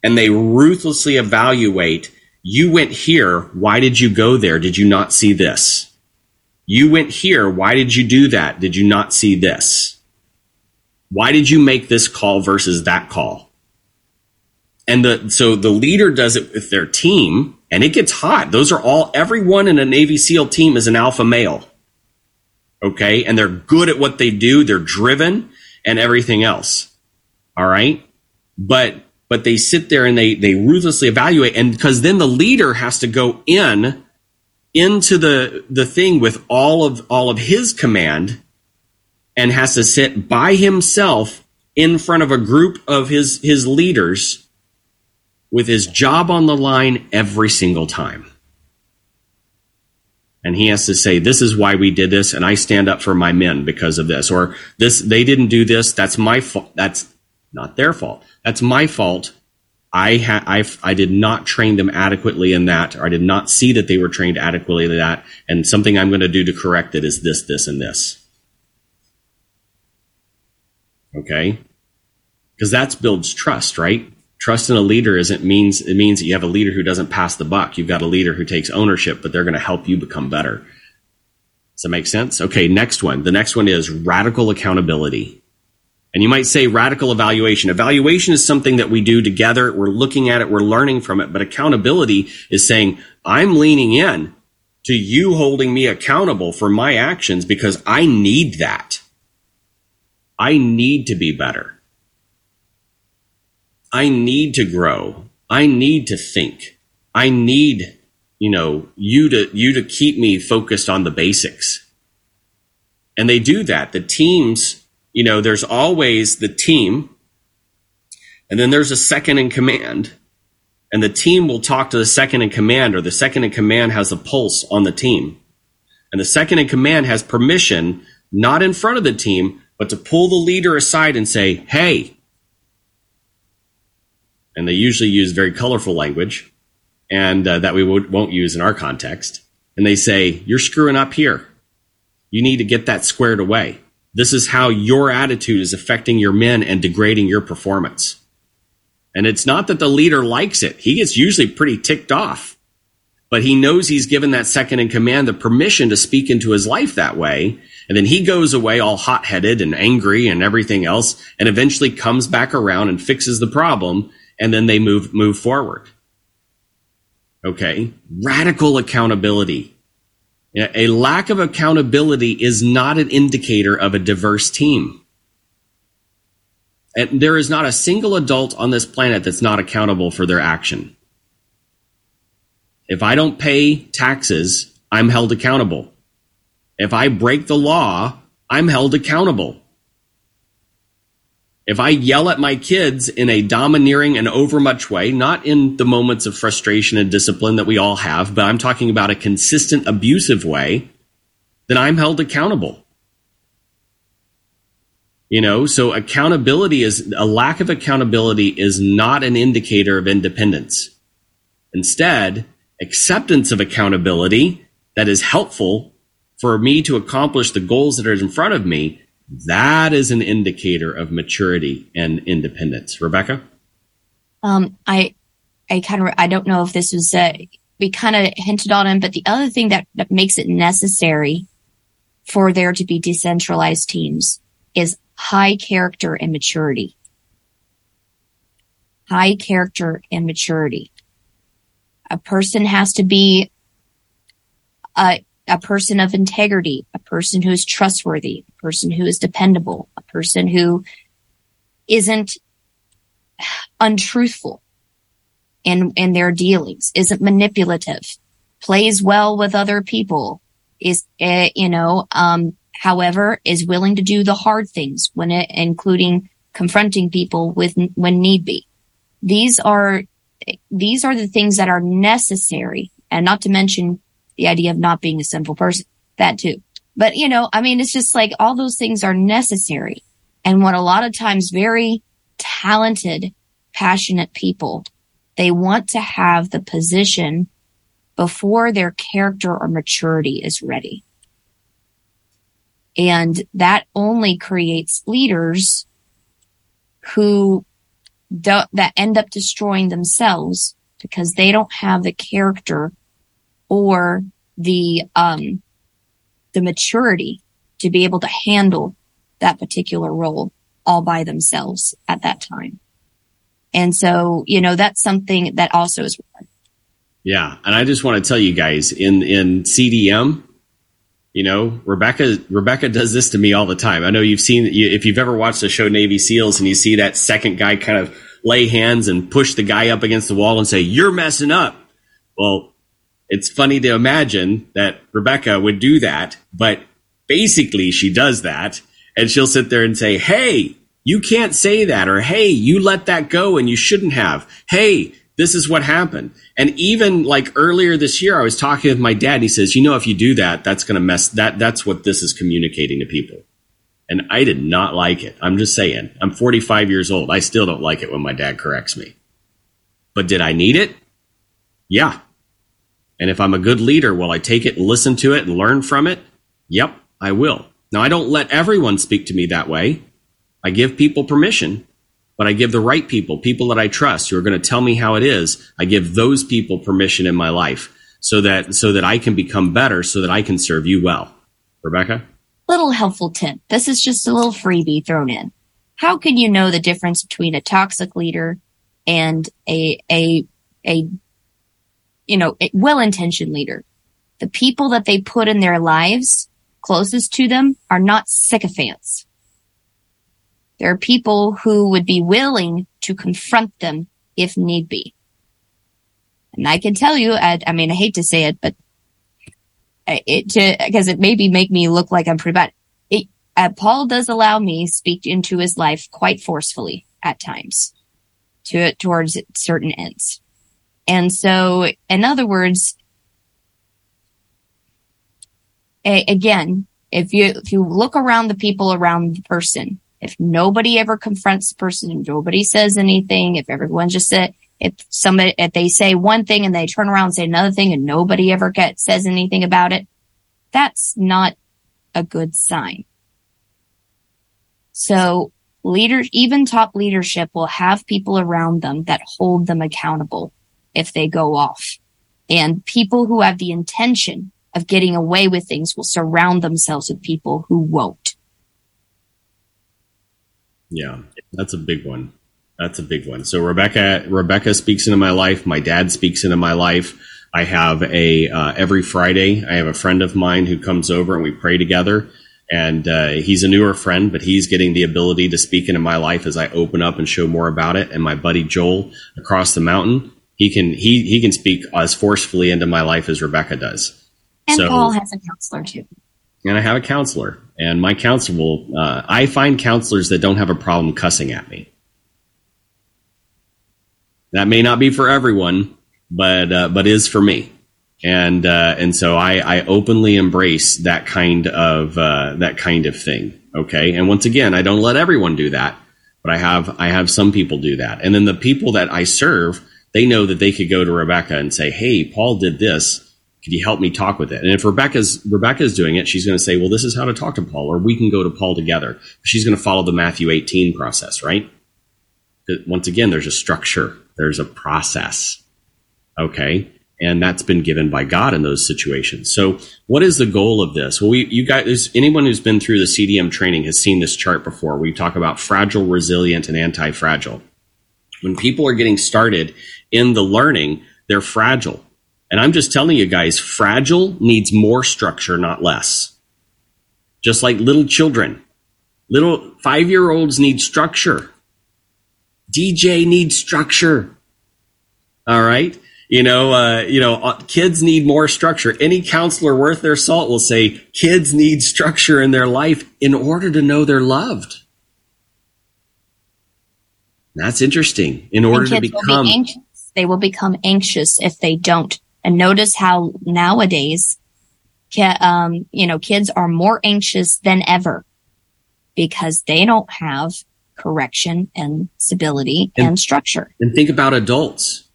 and they ruthlessly evaluate you went here why did you go there did you not see this you went here why did you do that did you not see this why did you make this call versus that call and the so the leader does it with their team and it gets hot those are all everyone in a navy seal team is an alpha male Okay. And they're good at what they do. They're driven and everything else. All right. But, but they sit there and they, they ruthlessly evaluate. And because then the leader has to go in into the, the thing with all of, all of his command and has to sit by himself in front of a group of his, his leaders with his job on the line every single time. And he has to say this is why we did this and i stand up for my men because of this. Or this they didn't do this. That's my fault. That's not their fault. That's my fault i ha- I, I did not train them adequately in that or i did not see that they were trained adequately in that and something i'm going to do to correct it is this this and this okay because that builds trust right trust in a leader isn't means it means that you have a leader who doesn't pass the buck. You've got a leader who takes ownership, but they're going to help you become better. Does that make sense? Okay, next one. The next one is radical accountability. And you might say radical evaluation. Evaluation is something that we do together. We're looking at it, we're learning from it. But accountability is saying, I'm leaning in to you holding me accountable for my actions because I need that. I need to be better. I need to grow. I need to think. I need, you know, you to, you to keep me focused on the basics. And they do that. The teams, you know, there's always the team and then there's a second in command and the team will talk to the second in command or the second in command has a pulse on the team. And the second in command has permission, not in front of the team, but to pull the leader aside and say, Hey, and they usually use very colorful language and uh, that we w- won't use in our context. And they say, You're screwing up here. You need to get that squared away. This is how your attitude is affecting your men and degrading your performance. And it's not that the leader likes it. He gets usually pretty ticked off, but he knows he's given that second in command the permission to speak into his life that way. And then he goes away all hot headed and angry and everything else and eventually comes back around and fixes the problem. And then they move, move forward. Okay. Radical accountability. A lack of accountability is not an indicator of a diverse team. And there is not a single adult on this planet that's not accountable for their action. If I don't pay taxes, I'm held accountable. If I break the law, I'm held accountable. If I yell at my kids in a domineering and overmuch way, not in the moments of frustration and discipline that we all have, but I'm talking about a consistent abusive way, then I'm held accountable. You know, so accountability is a lack of accountability is not an indicator of independence. Instead, acceptance of accountability that is helpful for me to accomplish the goals that are in front of me, that is an indicator of maturity and independence. Rebecca? Um, I, I kind of, I don't know if this was, uh, we kind of hinted on it, but the other thing that, that makes it necessary for there to be decentralized teams is high character and maturity. High character and maturity. A person has to be a, a person of integrity, a person who is trustworthy, person who is dependable, a person who isn't untruthful in, in their dealings, isn't manipulative, plays well with other people, is, uh, you know, um, however, is willing to do the hard things when it, including confronting people with, when need be. These are, these are the things that are necessary and not to mention the idea of not being a sinful person, that too. But you know, I mean, it's just like all those things are necessary. And what a lot of times very talented, passionate people, they want to have the position before their character or maturity is ready. And that only creates leaders who do, that end up destroying themselves because they don't have the character or the, um, the maturity to be able to handle that particular role all by themselves at that time. And so, you know, that's something that also is. Yeah. And I just want to tell you guys in, in CDM, you know, Rebecca, Rebecca does this to me all the time. I know you've seen, if you've ever watched the show Navy SEALs and you see that second guy kind of lay hands and push the guy up against the wall and say, you're messing up. Well, it's funny to imagine that Rebecca would do that, but basically she does that and she'll sit there and say, Hey, you can't say that. Or, Hey, you let that go and you shouldn't have. Hey, this is what happened. And even like earlier this year, I was talking with my dad and he says, you know, if you do that, that's going to mess that. That's what this is communicating to people. And I did not like it. I'm just saying, I'm 45 years old. I still don't like it when my dad corrects me. But did I need it? Yeah. And if I'm a good leader, will I take it and listen to it and learn from it? Yep, I will. Now, I don't let everyone speak to me that way. I give people permission, but I give the right people, people that I trust who are going to tell me how it is. I give those people permission in my life so that, so that I can become better, so that I can serve you well. Rebecca? Little helpful tip. This is just a little freebie thrown in. How can you know the difference between a toxic leader and a, a, a, you know, a well-intentioned leader? The people that they put in their lives closest to them are not sycophants. There are people who would be willing to confront them if need be. And I can tell you, I, I mean, I hate to say it, but it because it maybe make me look like I'm pretty bad. It, uh, Paul does allow me speak into his life quite forcefully at times to towards certain ends. And so, in other words, a, again, if you if you look around the people around the person, if nobody ever confronts the person, and nobody says anything, if everyone just said, if somebody, if they say one thing and they turn around and say another thing and nobody ever gets, says anything about it, that's not a good sign. So leaders, even top leadership will have people around them that hold them accountable if they go off. And people who have the intention of getting away with things will surround themselves with people who won't. Yeah, that's a big one. That's a big one. So Rebecca, Rebecca speaks into my life. My dad speaks into my life. I have a uh, every Friday. I have a friend of mine who comes over and we pray together. And uh, he's a newer friend, but he's getting the ability to speak into my life as I open up and show more about it. And my buddy Joel across the mountain, he can he he can speak as forcefully into my life as Rebecca does. And so, Paul has a counselor too. And I have a counselor, and my counselor will. Uh, I find counselors that don't have a problem cussing at me. That may not be for everyone, but uh, but is for me, and uh, and so I, I openly embrace that kind of uh, that kind of thing. Okay, and once again, I don't let everyone do that, but I have I have some people do that, and then the people that I serve, they know that they could go to Rebecca and say, "Hey, Paul did this." Could you help me talk with it? And if Rebecca's Rebecca's doing it, she's going to say, "Well, this is how to talk to Paul," or we can go to Paul together. She's going to follow the Matthew 18 process, right? Once again, there's a structure, there's a process. Okay. And that's been given by God in those situations. So, what is the goal of this? Well, we, you guys, anyone who's been through the CDM training has seen this chart before. We talk about fragile, resilient, and anti fragile. When people are getting started in the learning, they're fragile. And I'm just telling you guys, fragile needs more structure, not less. Just like little children. Little five year olds need structure. DJ needs structure. All right. You know, uh, you know, uh, kids need more structure. Any counselor worth their salt will say kids need structure in their life in order to know they're loved. That's interesting. In order to become, be they will become anxious if they don't. And notice how nowadays, um, you know, kids are more anxious than ever because they don't have correction and stability and, and structure. And think about adults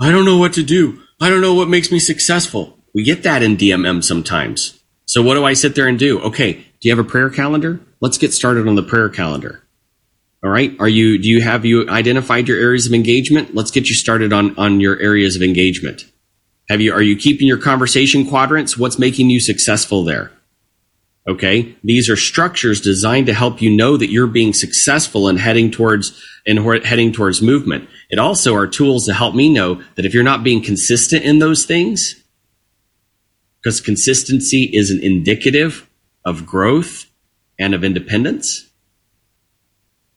I don't know what to do. I don't know what makes me successful. We get that in DMM sometimes. So what do I sit there and do? Okay, do you have a prayer calendar? Let's get started on the prayer calendar. All right. Are you, do you have you identified your areas of engagement? Let's get you started on, on your areas of engagement. Have you, are you keeping your conversation quadrants? What's making you successful there? Okay. These are structures designed to help you know that you're being successful and heading towards and heading towards movement. It also are tools to help me know that if you're not being consistent in those things, because consistency is an indicative of growth and of independence,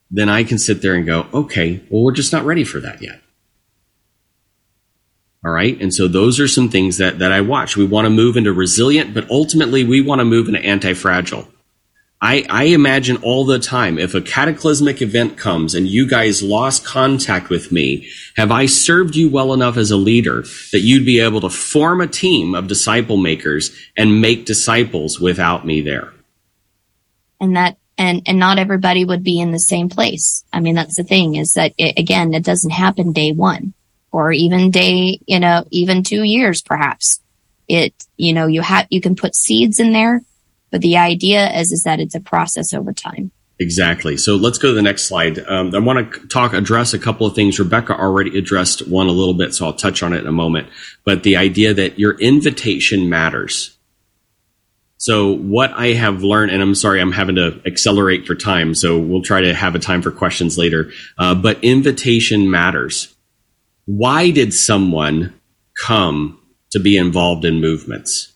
then I can sit there and go, okay, well, we're just not ready for that yet. All right. And so those are some things that, that I watch. We want to move into resilient, but ultimately we want to move into anti fragile. I, I imagine all the time if a cataclysmic event comes and you guys lost contact with me, have I served you well enough as a leader that you'd be able to form a team of disciple makers and make disciples without me there? And that, and, and not everybody would be in the same place. I mean, that's the thing is that it, again, it doesn't happen day one or even day, you know, even two years perhaps. It, you know, you have, you can put seeds in there but the idea is, is that it's a process over time. Exactly. So let's go to the next slide. Um, I want to talk, address a couple of things. Rebecca already addressed one a little bit, so I'll touch on it in a moment. But the idea that your invitation matters. So what I have learned, and I'm sorry, I'm having to accelerate for time, so we'll try to have a time for questions later. Uh, but invitation matters. Why did someone come to be involved in movements?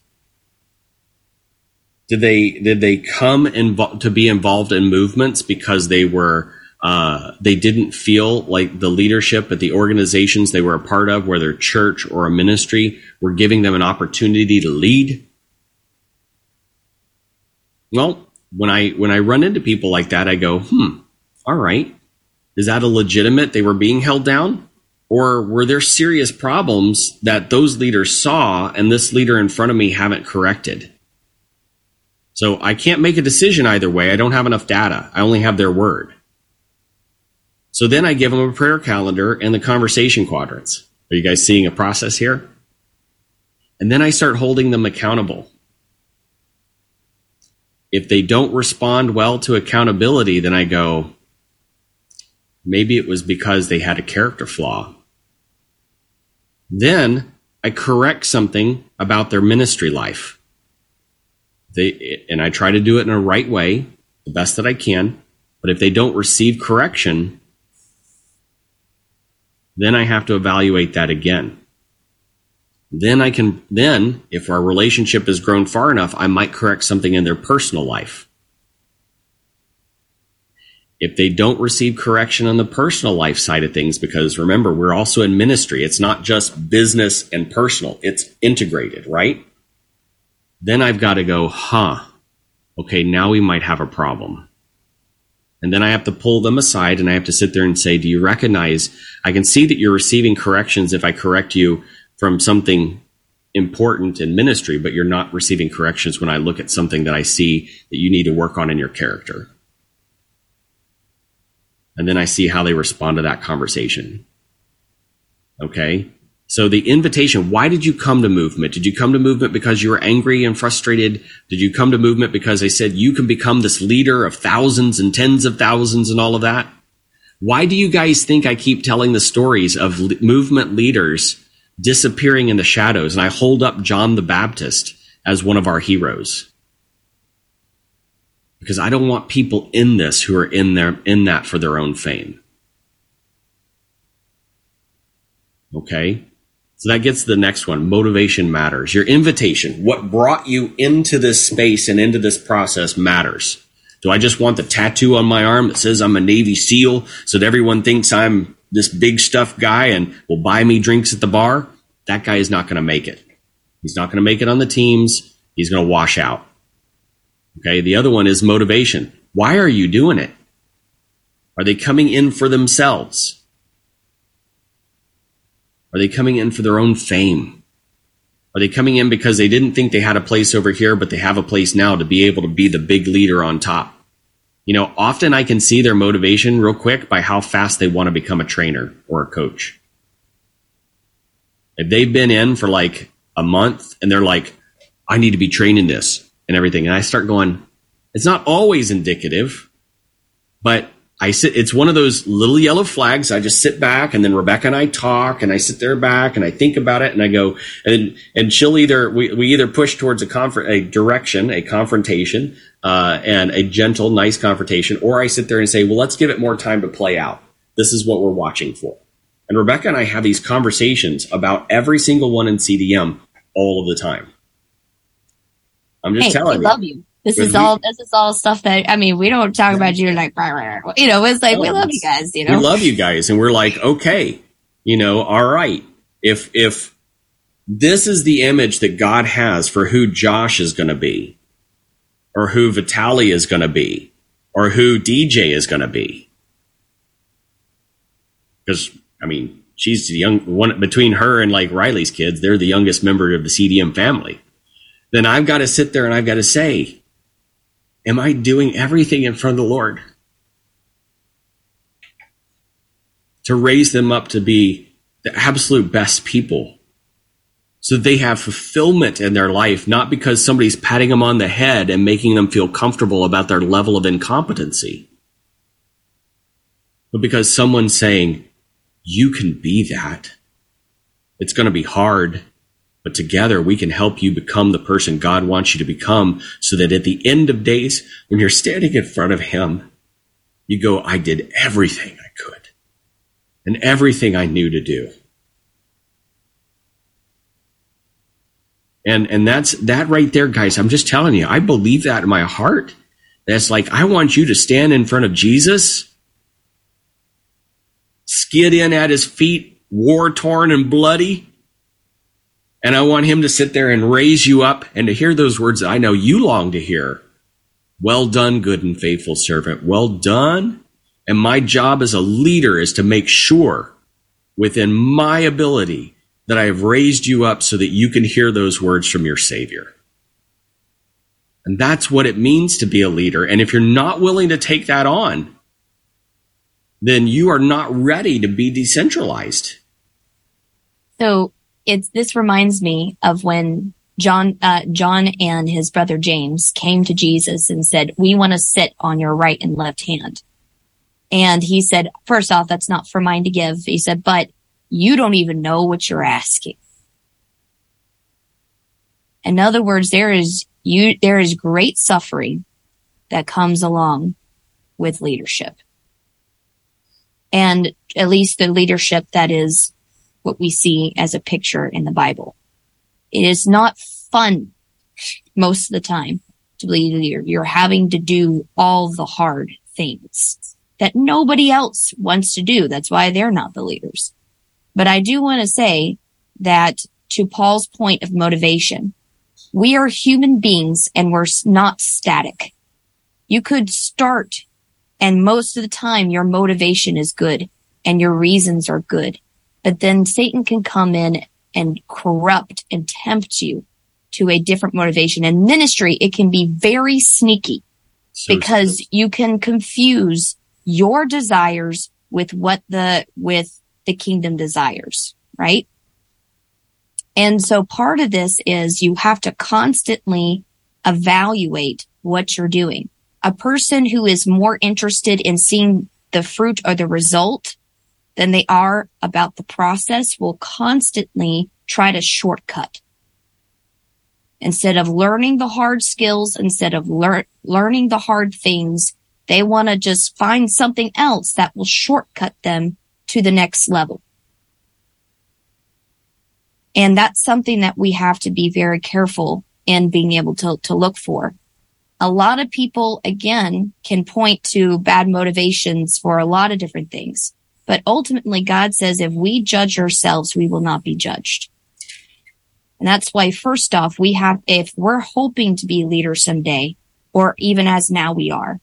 Did they did they come invo- to be involved in movements because they were uh, they didn't feel like the leadership at the organizations they were a part of, whether church or a ministry, were giving them an opportunity to lead? Well, when I when I run into people like that, I go, hmm, all right, is that a legitimate? They were being held down, or were there serious problems that those leaders saw and this leader in front of me haven't corrected? So I can't make a decision either way. I don't have enough data. I only have their word. So then I give them a prayer calendar and the conversation quadrants. Are you guys seeing a process here? And then I start holding them accountable. If they don't respond well to accountability, then I go, maybe it was because they had a character flaw. Then I correct something about their ministry life. They, and I try to do it in a right way, the best that I can. But if they don't receive correction, then I have to evaluate that again. Then I can, then if our relationship has grown far enough, I might correct something in their personal life. If they don't receive correction on the personal life side of things, because remember, we're also in ministry. It's not just business and personal. It's integrated, right? Then I've got to go, huh, okay, now we might have a problem. And then I have to pull them aside and I have to sit there and say, do you recognize, I can see that you're receiving corrections if I correct you from something important in ministry, but you're not receiving corrections when I look at something that I see that you need to work on in your character. And then I see how they respond to that conversation. Okay. So the invitation, why did you come to movement? Did you come to movement because you were angry and frustrated? Did you come to movement because they said you can become this leader of thousands and tens of thousands and all of that? Why do you guys think I keep telling the stories of movement leaders disappearing in the shadows. And I hold up John the Baptist as one of our heroes. Because I don't want people in this who are in there in that for their own fame. Okay? So that gets to the next one. Motivation matters. Your invitation, what brought you into this space and into this process matters. Do I just want the tattoo on my arm that says I'm a Navy SEAL so that everyone thinks I'm this big stuff guy and will buy me drinks at the bar, that guy is not going to make it. He's not going to make it on the teams. He's going to wash out. Okay. The other one is motivation. Why are you doing it? Are they coming in for themselves? Are they coming in for their own fame? Are they coming in because they didn't think they had a place over here, but they have a place now to be able to be the big leader on top? You know, often I can see their motivation real quick by how fast they want to become a trainer or a coach. If they've been in for like a month and they're like, I need to be training this and everything, and I start going, it's not always indicative, but I sit, it's one of those little yellow flags. I just sit back and then Rebecca and I talk and I sit there back and I think about it and I go, and, and she'll either, we, we either push towards a confer, a direction, a confrontation, uh, and a gentle, nice confrontation, or I sit there and say, well, let's give it more time to play out. This is what we're watching for. And Rebecca and I have these conversations about every single one in CDM all of the time. I'm just hey, telling we you. love you. This is we, all. This is all stuff that I mean. We don't talk about you like, you know. It's like we love you guys. You know, we love you guys, and we're like, okay, you know, all right. If if this is the image that God has for who Josh is going to be, or who Vitali is going to be, or who DJ is going to be, because I mean, she's the young one between her and like Riley's kids. They're the youngest member of the CDM family. Then I've got to sit there and I've got to say, Am I doing everything in front of the Lord to raise them up to be the absolute best people so they have fulfillment in their life, not because somebody's patting them on the head and making them feel comfortable about their level of incompetency, but because someone's saying, you can be that. It's going to be hard. But together we can help you become the person God wants you to become so that at the end of days, when you're standing in front of Him, you go, I did everything I could and everything I knew to do. And, and that's that right there, guys. I'm just telling you, I believe that in my heart. That's like, I want you to stand in front of Jesus, skid in at his feet, war torn and bloody, and I want him to sit there and raise you up and to hear those words that I know you long to hear. Well done, good and faithful servant. Well done. And my job as a leader is to make sure within my ability that I have raised you up so that you can hear those words from your Savior. And that's what it means to be a leader. And if you're not willing to take that on, then you are not ready to be decentralized. So it's this reminds me of when John, uh, John and his brother James came to Jesus and said, we want to sit on your right and left hand. And he said, first off, that's not for mine to give. He said, but you don't even know what you're asking. In other words, there is you, there is great suffering that comes along with leadership. And at least the leadership that is what we see as a picture in the Bible. It is not fun most of the time to be a leader. You're having to do all the hard things that nobody else wants to do. That's why they're not the leaders. But I do want to say that to Paul's point of motivation, we are human beings and we're not static. You could start and most of the time your motivation is good and your reasons are good. But then Satan can come in and corrupt and tempt you to a different motivation. And ministry, it can be very sneaky so because so. you can confuse your desires with what the, with the kingdom desires, right? And so part of this is you have to constantly evaluate what you're doing. A person who is more interested in seeing the fruit or the result than they are about the process will constantly try to shortcut. Instead of learning the hard skills, instead of lear- learning the hard things, they want to just find something else that will shortcut them to the next level. And that's something that we have to be very careful in being able to, to look for. A lot of people, again, can point to bad motivations for a lot of different things. But ultimately, God says if we judge ourselves, we will not be judged. And that's why, first off, we have, if we're hoping to be leaders someday, or even as now we are,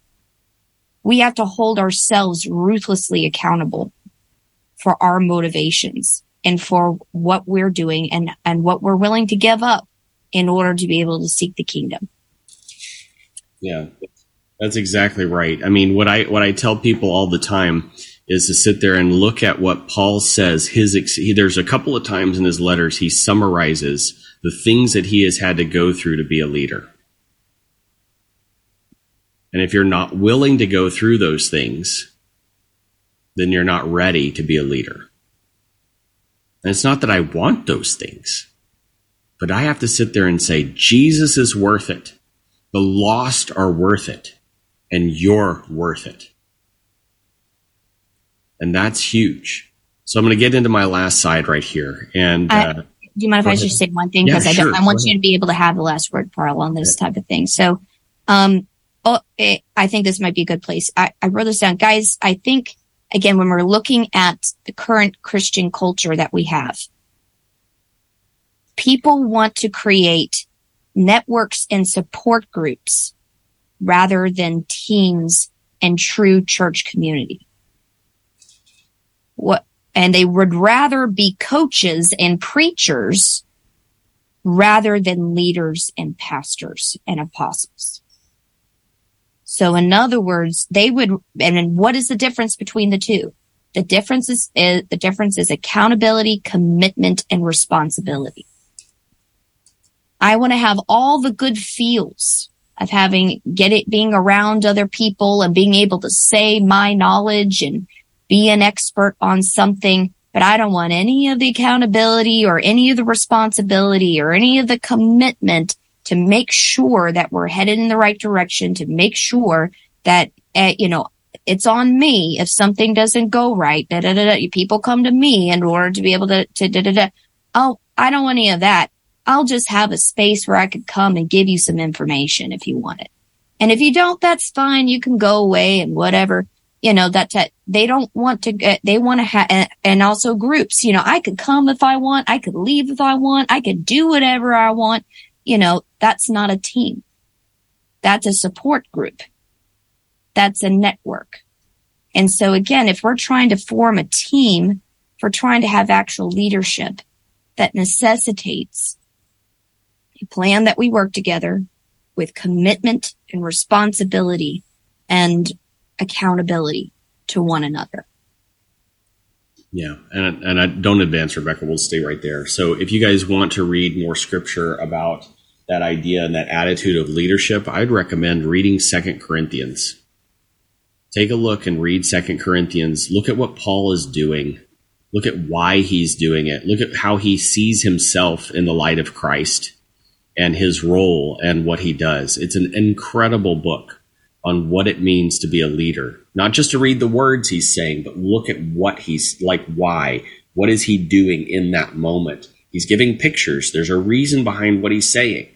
we have to hold ourselves ruthlessly accountable for our motivations and for what we're doing and, and what we're willing to give up in order to be able to seek the kingdom. Yeah, that's exactly right. I mean, what I, what I tell people all the time is to sit there and look at what Paul says. His he, there's a couple of times in his letters he summarizes the things that he has had to go through to be a leader. And if you're not willing to go through those things, then you're not ready to be a leader. And it's not that I want those things, but I have to sit there and say, Jesus is worth it. The lost are worth it, and you're worth it. And that's huge. So I'm going to get into my last side right here. And uh, do you mind if I ahead. just say one thing? Because yeah, I, sure. I want you to be able to have the last word, Paul, on this type of thing. So, um, oh, it, I think this might be a good place. I, I wrote this down, guys. I think again, when we're looking at the current Christian culture that we have, people want to create networks and support groups rather than teams and true church community. What, and they would rather be coaches and preachers rather than leaders and pastors and apostles. So in other words, they would, and what is the difference between the two? The difference is, is the difference is accountability, commitment, and responsibility. I want to have all the good feels of having get it being around other people and being able to say my knowledge and be an expert on something, but I don't want any of the accountability or any of the responsibility or any of the commitment to make sure that we're headed in the right direction, to make sure that, uh, you know, it's on me if something doesn't go right. Da, da, da, da. People come to me in order to be able to, to da, da, da. Oh, I don't want any of that. I'll just have a space where I could come and give you some information if you want it. And if you don't, that's fine. You can go away and whatever you know, that, that they don't want to get, they want to have, and also groups, you know, I could come if I want, I could leave if I want, I could do whatever I want. You know, that's not a team. That's a support group. That's a network. And so again, if we're trying to form a team, if we're trying to have actual leadership that necessitates a plan that we work together with commitment and responsibility and accountability to one another. Yeah, and and I don't advance, Rebecca. We'll stay right there. So, if you guys want to read more scripture about that idea and that attitude of leadership, I'd recommend reading Second Corinthians. Take a look and read Second Corinthians. Look at what Paul is doing. Look at why he's doing it. Look at how he sees himself in the light of Christ and his role and what he does. It's an incredible book on what it means to be a leader. Not just to read the words he's saying, but look at what he's like, why. What is he doing in that moment? He's giving pictures. There's a reason behind what he's saying.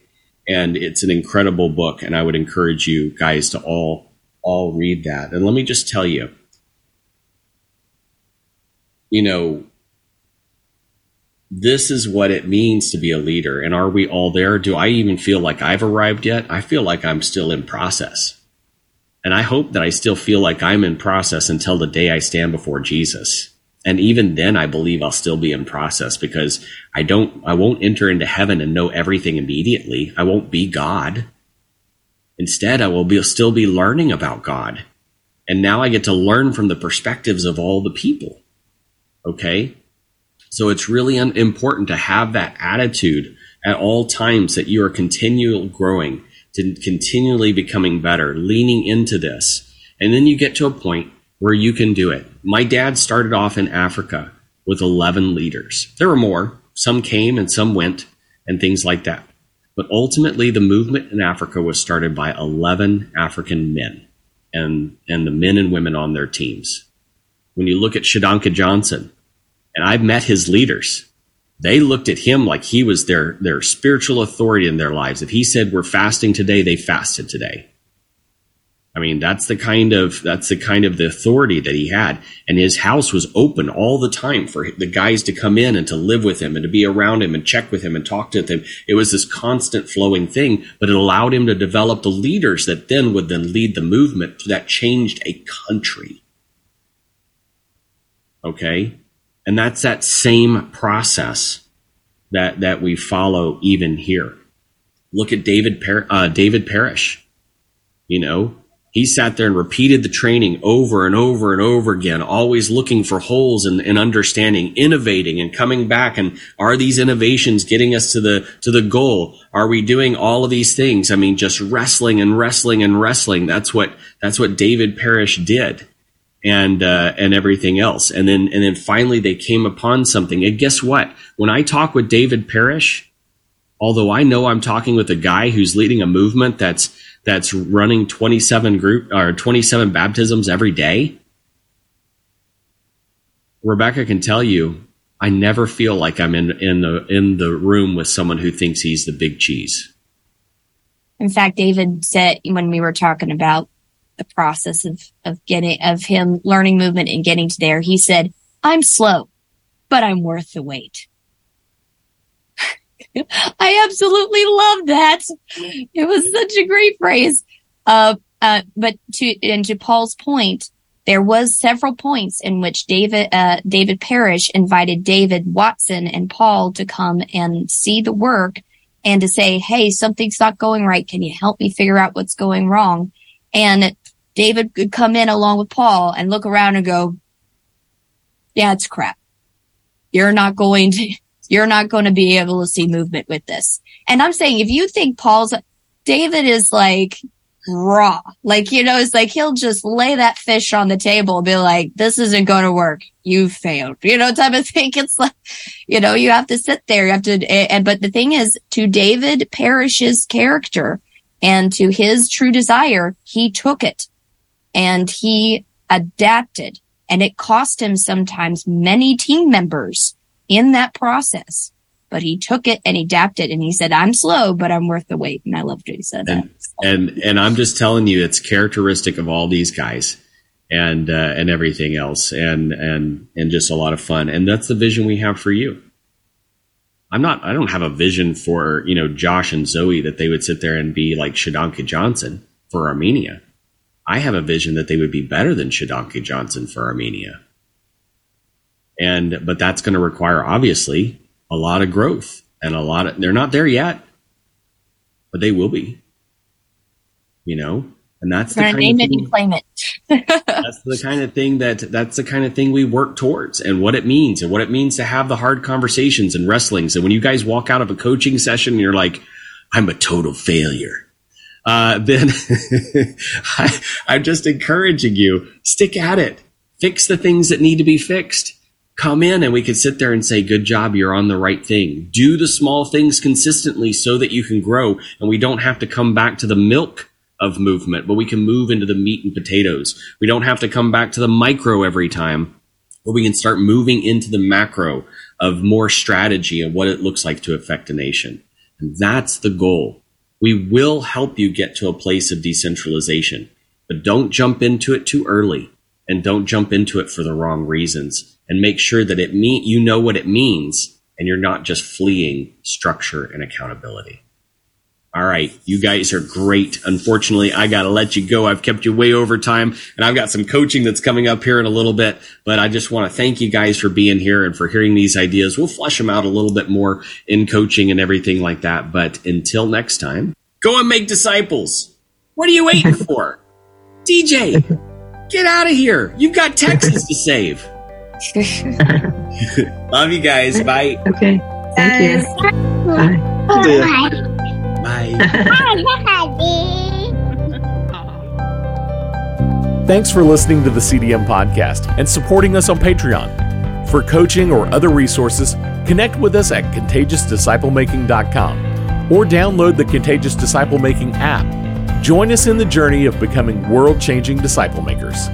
And it's an incredible book. And I would encourage you guys to all, all read that. And let me just tell you, you know, this is what it means to be a leader. And are we all there? Do I even feel like I've arrived yet? I feel like I'm still in process. And I hope that I still feel like I'm in process until the day I stand before Jesus. And even then, I believe I'll still be in process because I don't, I won't enter into heaven and know everything immediately. I won't be God. Instead, I will be, still be learning about God. And now I get to learn from the perspectives of all the people. Okay. So it's really important to have that attitude at all times that you are continual growing, to continually becoming better, leaning into this. And then you get to a point where you can do it. My dad started off in Africa with 11 leaders. There were more. Some came and some went and things like that. But ultimately, the movement in Africa was started by 11 African men and, and the men and women on their teams. When you look at Shodankeh Johnson, and I've met his leaders. They looked at him like he was their, their spiritual authority in their lives. If he said we're fasting today, they fasted today. I mean, that's the kind of, that's the kind of the authority that he had. And his house was open all the time for the guys to come in and to live with him and to be around him and check with him and talk to him. It was this constant flowing thing, but it allowed him to develop the leaders that then would then lead the movement that changed a country. Okay. And that's that same process that, that we follow even here. Look at David, uh, David Parrish. You know, he sat there and repeated the training over and over and over again, always looking for holes and, in understanding, innovating and coming back. And are these innovations getting us to the, to the goal? Are we doing all of these things? I mean, just wrestling and wrestling and wrestling. That's what, that's what David Parrish did and uh, and everything else. And then and then finally they came upon something. And guess what? When I talk with David Parrish, although I know I'm talking with a guy who's leading a movement that's that's running 27 group or 27 baptisms every day, Rebecca can tell you I never feel like I'm in in the in the room with someone who thinks he's the big cheese. In fact, David said when we were talking about the process of, of getting, of him learning movement and getting to there. He said, I'm slow, but I'm worth the wait. I absolutely love that. It was such a great phrase. Uh, uh, but to, and to Paul's point, there was several points in which David, uh, David Parrish invited David Watson and Paul to come and see the work and to say, Hey, something's not going right. Can you help me figure out what's going wrong? And David could come in along with Paul and look around and go, yeah, it's crap. You're not going to, you're not going to be able to see movement with this. And I'm saying, if you think Paul's, David is like raw, like, you know, it's like he'll just lay that fish on the table and be like, this isn't going to work. You failed, you know, type of thing. It's like, you know, you have to sit there. You have to, and, but the thing is to David Parrish's character and to his true desire, he took it and he adapted and it cost him sometimes many team members in that process. But he took it and he adapted and he said, I'm slow, but I'm worth the wait. And I loved what he said. And, and, and I'm just telling you, it's characteristic of all these guys and, uh, and everything else and, and, and just a lot of fun. And that's the vision we have for you. I'm not, I don't have a vision for, you know, Josh and Zoe that they would sit there and be like Shodankeh Johnson for Armenia. I have a vision that they would be better than Shodankeh Johnson for Armenia. And, but that's going to require obviously a lot of growth and a lot of, they're not there yet, but they will be, you know, and that's the kind name of it thing, and claim it. that's the kind of thing that, that's the kind of thing we work towards and what it means and what it means to have the hard conversations and wrestlings. And when you guys walk out of a coaching session and you're like, I'm a total failure. Uh, then I, I'm just encouraging you, stick at it. Fix the things that need to be fixed. Come in and we can sit there and say, good job. You're on the right thing. Do the small things consistently so that you can grow and we don't have to come back to the milk of movement, but we can move into the meat and potatoes. We don't have to come back to the micro every time, but we can start moving into the macro of more strategy and what it looks like to affect a nation. And that's the goal. We will help you get to a place of decentralization, but don't jump into it too early and don't jump into it for the wrong reasons and make sure that it mean you know what it means and you're not just fleeing structure and accountability. All right, you guys are great. Unfortunately, I got to let you go. I've kept you way over time and I've got some coaching that's coming up here in a little bit, but I just want to thank you guys for being here and for hearing these ideas. We'll flesh them out a little bit more in coaching and everything like that. But until next time, go and make disciples. What are you waiting for? DJ, get out of here. You've got Texas to save. Love you guys. Bye. Okay. Thank you. Bye. Bye. Bye. Thanks for listening to the CDM podcast and supporting us on Patreon. For coaching or other resources, connect with us at contagiousdisciplemaking.com or download the Contagious Disciple Making app. Join us in the journey of becoming world changing disciple makers.